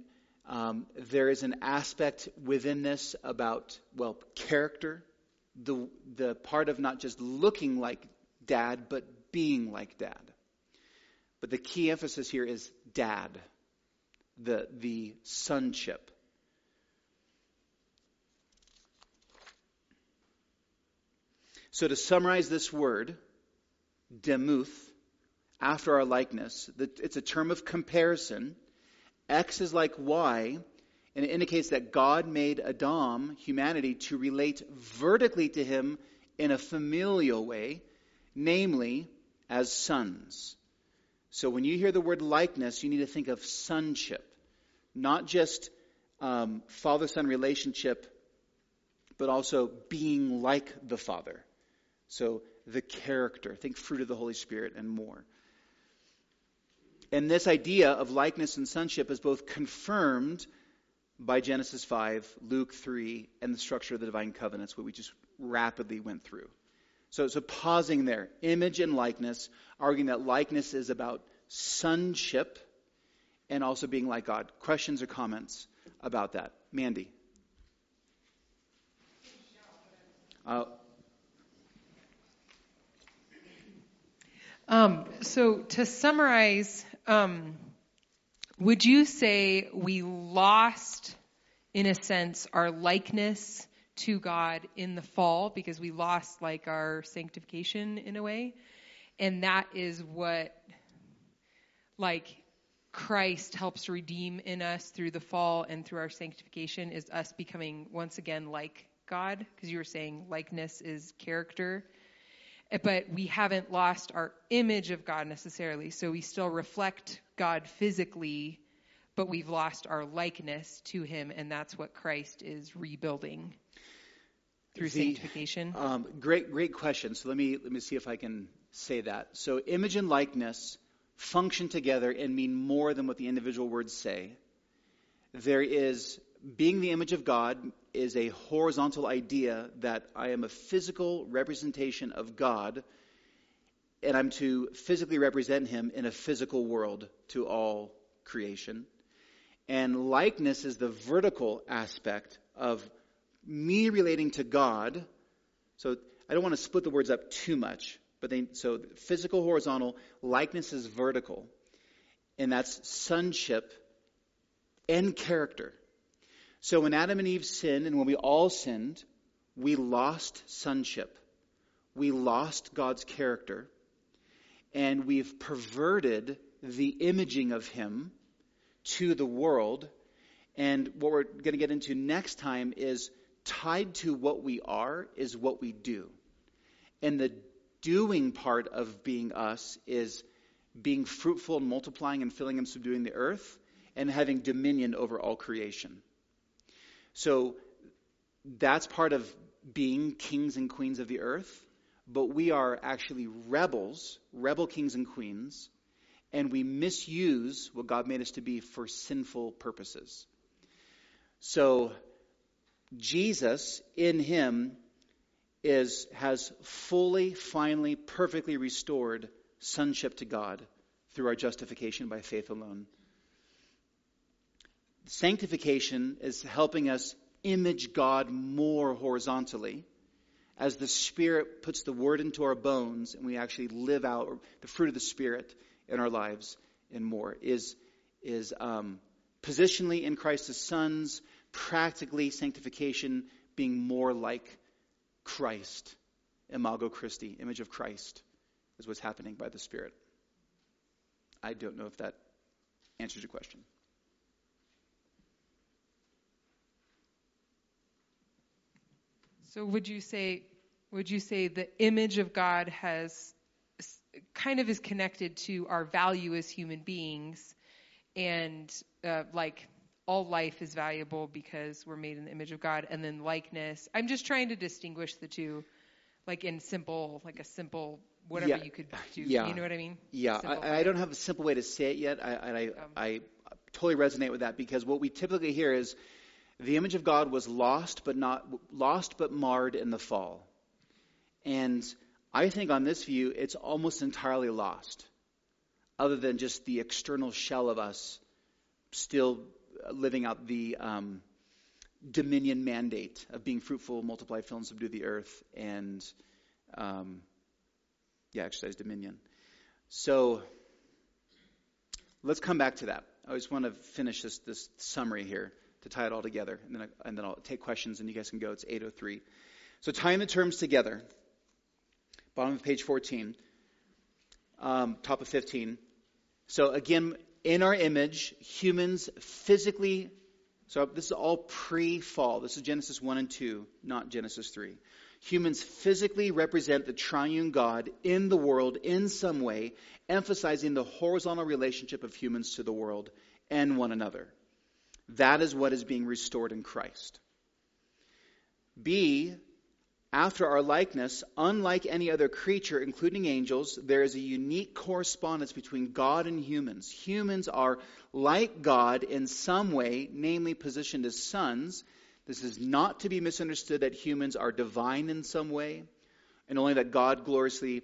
Um, there is an aspect within this about, well, character, the, the part of not just looking like dad, but being like dad. But the key emphasis here is dad, the, the sonship. So to summarize this word, demuth, after our likeness, it's a term of comparison. X is like Y, and it indicates that God made Adam, humanity, to relate vertically to him in a familial way, namely as sons. So when you hear the word likeness, you need to think of sonship, not just um, father son relationship, but also being like the Father. So the character, think fruit of the Holy Spirit and more. And this idea of likeness and sonship is both confirmed by Genesis 5, Luke 3, and the structure of the divine covenants, what we just rapidly went through. So, so pausing there, image and likeness, arguing that likeness is about sonship and also being like God. Questions or comments about that? Mandy. Uh, Um, so to summarize, um, would you say we lost, in a sense, our likeness to God in the fall because we lost like our sanctification in a way? And that is what, like, Christ helps redeem in us through the fall and through our sanctification is us becoming once again like God, because you were saying likeness is character but we haven't lost our image of God necessarily. So we still reflect God physically, but we've lost our likeness to Him, and that's what Christ is rebuilding through the, sanctification. Um, great, great question. So let me let me see if I can say that. So image and likeness function together and mean more than what the individual words say. There is being the image of God is a horizontal idea that I am a physical representation of God and I'm to physically represent him in a physical world to all creation. And likeness is the vertical aspect of me relating to God. So I don't want to split the words up too much, but they, so physical horizontal, likeness is vertical. And that's sonship and character. So when Adam and Eve sinned and when we all sinned, we lost sonship. We lost God's character. And we've perverted the imaging of Him to the world. And what we're going to get into next time is tied to what we are is what we do. And the doing part of being us is being fruitful and multiplying and filling and subduing the earth and having dominion over all creation. So that's part of being kings and queens of the earth, but we are actually rebels, rebel kings and queens, and we misuse what God made us to be for sinful purposes. So Jesus in him is has fully, finally, perfectly restored sonship to God through our justification by faith alone. Sanctification is helping us image God more horizontally as the Spirit puts the Word into our bones and we actually live out the fruit of the Spirit in our lives and more. Is, is um, positionally in Christ as sons, practically sanctification being more like Christ. Imago Christi, image of Christ, is what's happening by the Spirit. I don't know if that answers your question. So would you say would you say the image of God has kind of is connected to our value as human beings and uh, like all life is valuable because we're made in the image of God and then likeness. I'm just trying to distinguish the two like in simple like a simple whatever yeah. you could do. Yeah. You know what I mean? Yeah. I, I, don't have a simple way to say it yet. I, I, um, I totally resonate with that because what we typically hear is the image of God was lost but not lost but marred in the fall. And I think on this view it's almost entirely lost. Other than just the external shell of us still living out the um, dominion mandate of being fruitful, multiply, fill, and subdue the earth, and um, yeah, exercise dominion. So let's come back to that. I just want to finish this, this summary here to tie it all together, and then, I, and then I'll take questions, and you guys can go. It's 8:03. So tying the terms together. Bottom of page 14, um, top of 15. So again, in our image, humans physically. So this is all pre-fall. This is Genesis 1 and 2, not Genesis 3. Humans physically represent the triune God in the world in some way, emphasizing the horizontal relationship of humans to the world and one another. That is what is being restored in Christ. B, after our likeness, unlike any other creature, including angels, there is a unique correspondence between God and humans. Humans are like God in some way, namely positioned as sons. This is not to be misunderstood that humans are divine in some way, and only that God gloriously,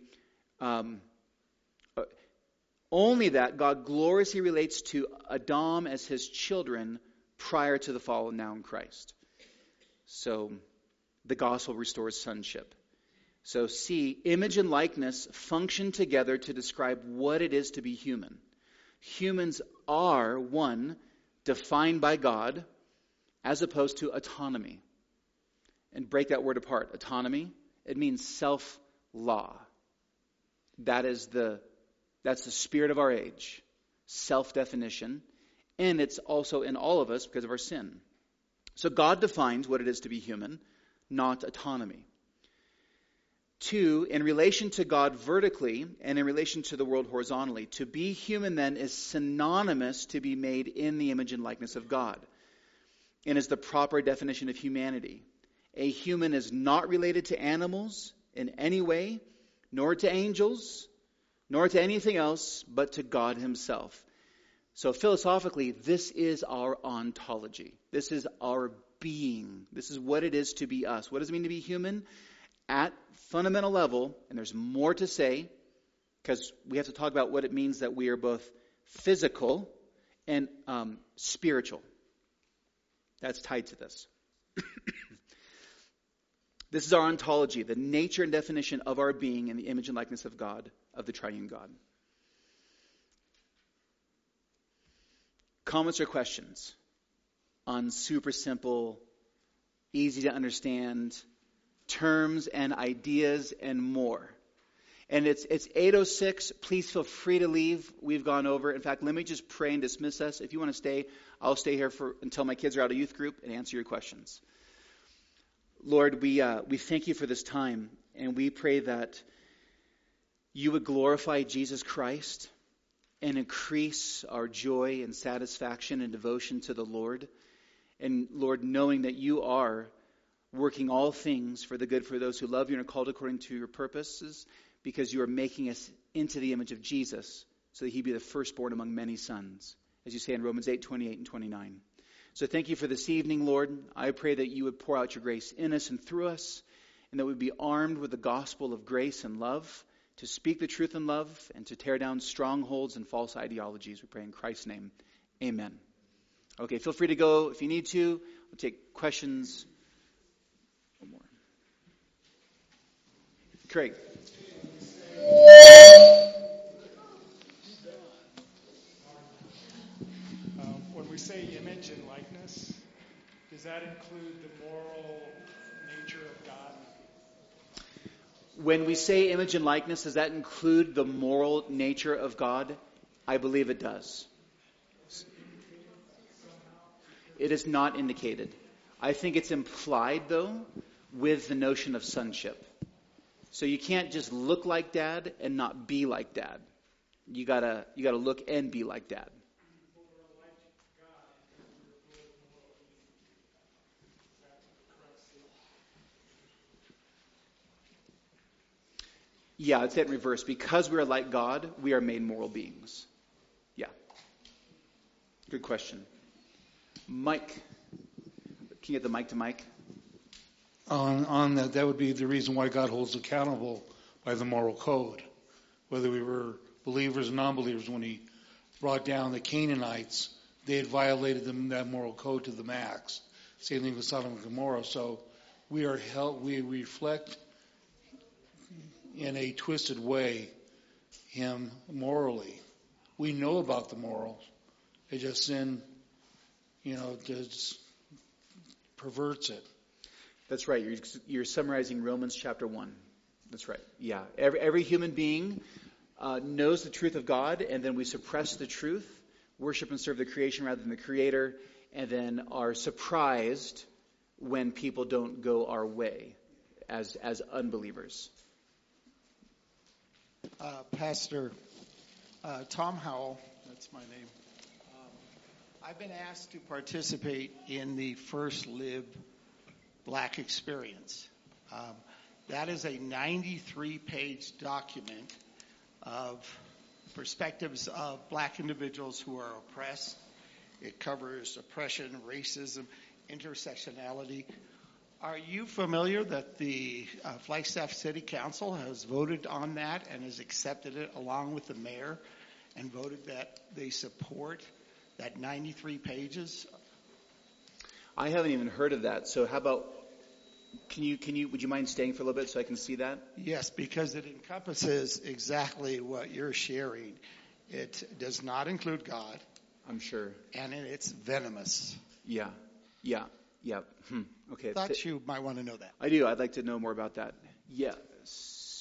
um, uh, only that God gloriously relates to Adam as his children prior to the fall, and now in Christ. So the gospel restores sonship. So, see, image and likeness function together to describe what it is to be human. Humans are, one, defined by God, as opposed to autonomy. And break that word apart. Autonomy, it means self law. That is the that's the spirit of our age. Self definition. And it's also in all of us because of our sin. So God defines what it is to be human not autonomy. Two, in relation to God vertically and in relation to the world horizontally, to be human then is synonymous to be made in the image and likeness of God and is the proper definition of humanity. A human is not related to animals in any way, nor to angels, nor to anything else, but to God Himself. So philosophically, this is our ontology. This is our being. This is what it is to be us. What does it mean to be human? At fundamental level, and there's more to say, because we have to talk about what it means that we are both physical and um, spiritual. That's tied to this. this is our ontology, the nature and definition of our being in the image and likeness of God, of the triune God. Comments or questions? on super simple, easy to understand terms and ideas and more. And it's, it's 8.06. Please feel free to leave. We've gone over. In fact, let me just pray and dismiss us. If you want to stay, I'll stay here for, until my kids are out of youth group and answer your questions. Lord, we, uh, we thank you for this time, and we pray that you would glorify Jesus Christ and increase our joy and satisfaction and devotion to the Lord. And Lord, knowing that you are working all things for the good for those who love you and are called according to your purposes, because you are making us into the image of Jesus, so that he be the firstborn among many sons, as you say in Romans 8, 28 and 29. So thank you for this evening, Lord. I pray that you would pour out your grace in us and through us, and that we'd be armed with the gospel of grace and love to speak the truth in love and to tear down strongholds and false ideologies. We pray in Christ's name. Amen. Okay, feel free to go if you need to. We'll take questions. One more. Craig. Um, when we say image and likeness, does that include the moral nature of God? When we say image and likeness, does that include the moral nature of God? I believe it does. It is not indicated. I think it's implied, though, with the notion of sonship. So you can't just look like dad and not be like dad. You gotta, you gotta look and be like dad. Yeah, I'd say it in reverse. Because we are like God, we are made moral beings. Yeah. Good question. Mike. Can you get the mic to Mike? On, on that, that would be the reason why God holds accountable by the moral code. Whether we were believers or non believers, when he brought down the Canaanites, they had violated the, that moral code to the max. Same thing with Sodom and Gomorrah. So we are held, we reflect in a twisted way him morally. We know about the morals. It just sin, you know, just perverts it. That's right. You're, you're summarizing Romans chapter 1. That's right. Yeah. Every, every human being uh, knows the truth of God, and then we suppress the truth, worship and serve the creation rather than the creator, and then are surprised when people don't go our way as, as unbelievers. Uh, Pastor uh, Tom Howell, that's my name. Um, I've been asked to participate in the First Lib Black Experience. Um, that is a 93 page document of perspectives of black individuals who are oppressed. It covers oppression, racism, intersectionality. Are you familiar that the uh, Flagstaff City Council has voted on that and has accepted it along with the mayor and voted that they support that 93 pages? I haven't even heard of that. So how about can you can you would you mind staying for a little bit so I can see that? Yes, because it encompasses exactly what you're sharing. It does not include God. I'm sure. And it's venomous. Yeah. Yeah. Yeah. Hmm. Okay. Thought Th- you might want to know that. I do. I'd like to know more about that. Yeah.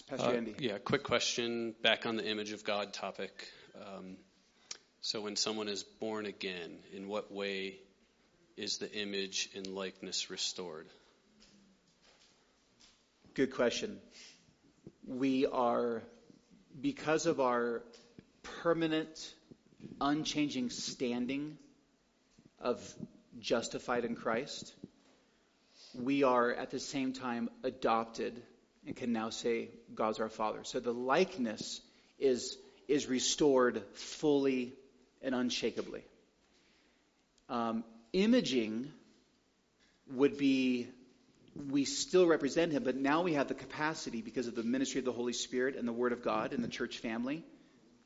Pastor uh, Andy. Yeah. Quick question back on the image of God topic. Um, so when someone is born again, in what way is the image and likeness restored? Good question. We are, because of our permanent, unchanging standing of justified in Christ, we are at the same time adopted and can now say God's our Father. So the likeness is, is restored fully and unshakably. Um, imaging would be we still represent him, but now we have the capacity because of the ministry of the Holy Spirit and the Word of God and the church family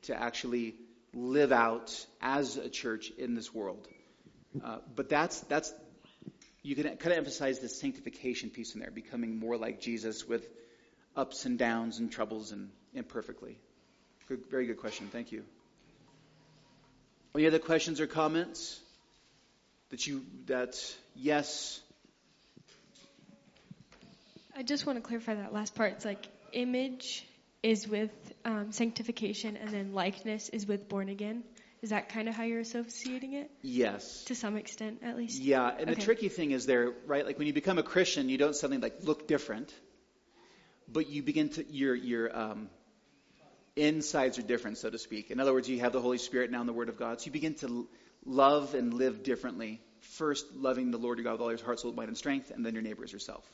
to actually live out as a church in this world. Uh, but that's that's you can kind of emphasize the sanctification piece in there, becoming more like Jesus with ups and downs and troubles and imperfectly. Good, very good question. Thank you. Any other questions or comments? That you that yes. I just want to clarify that last part. It's like image is with um, sanctification, and then likeness is with born again. Is that kind of how you're associating it? Yes. To some extent, at least. Yeah, and okay. the tricky thing is there, right? Like when you become a Christian, you don't suddenly like look different, but you begin to your your um, insides are different, so to speak. In other words, you have the Holy Spirit now in the Word of God, so you begin to love and live differently. First, loving the Lord your God with all your heart, soul, mind, and strength, and then your neighbor as yourself.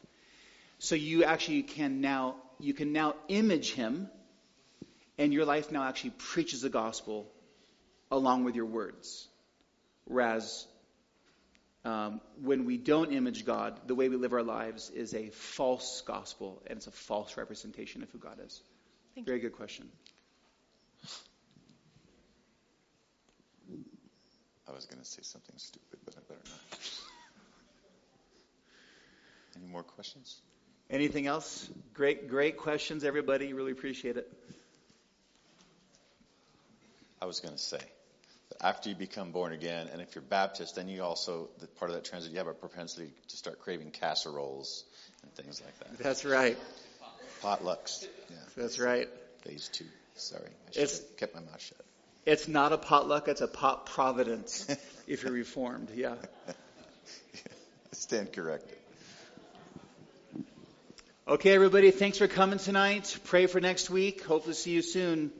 So you actually can now you can now image him, and your life now actually preaches the gospel along with your words. Whereas um, when we don't image God, the way we live our lives is a false gospel, and it's a false representation of who God is. Thank Very you. good question. I was going to say something stupid, but I better not. Any more questions? Anything else? Great, great questions, everybody. Really appreciate it. I was going to say, after you become born again, and if you're Baptist, then you also, the part of that transit, you have a propensity to start craving casseroles and things like that. That's right. Potlucks. Yeah. That's right. Phase two. Sorry. I should it's, have kept my mouth shut. It's not a potluck, it's a pot providence if you're reformed. Yeah. I stand corrected. Okay, everybody, thanks for coming tonight. Pray for next week. Hope to see you soon.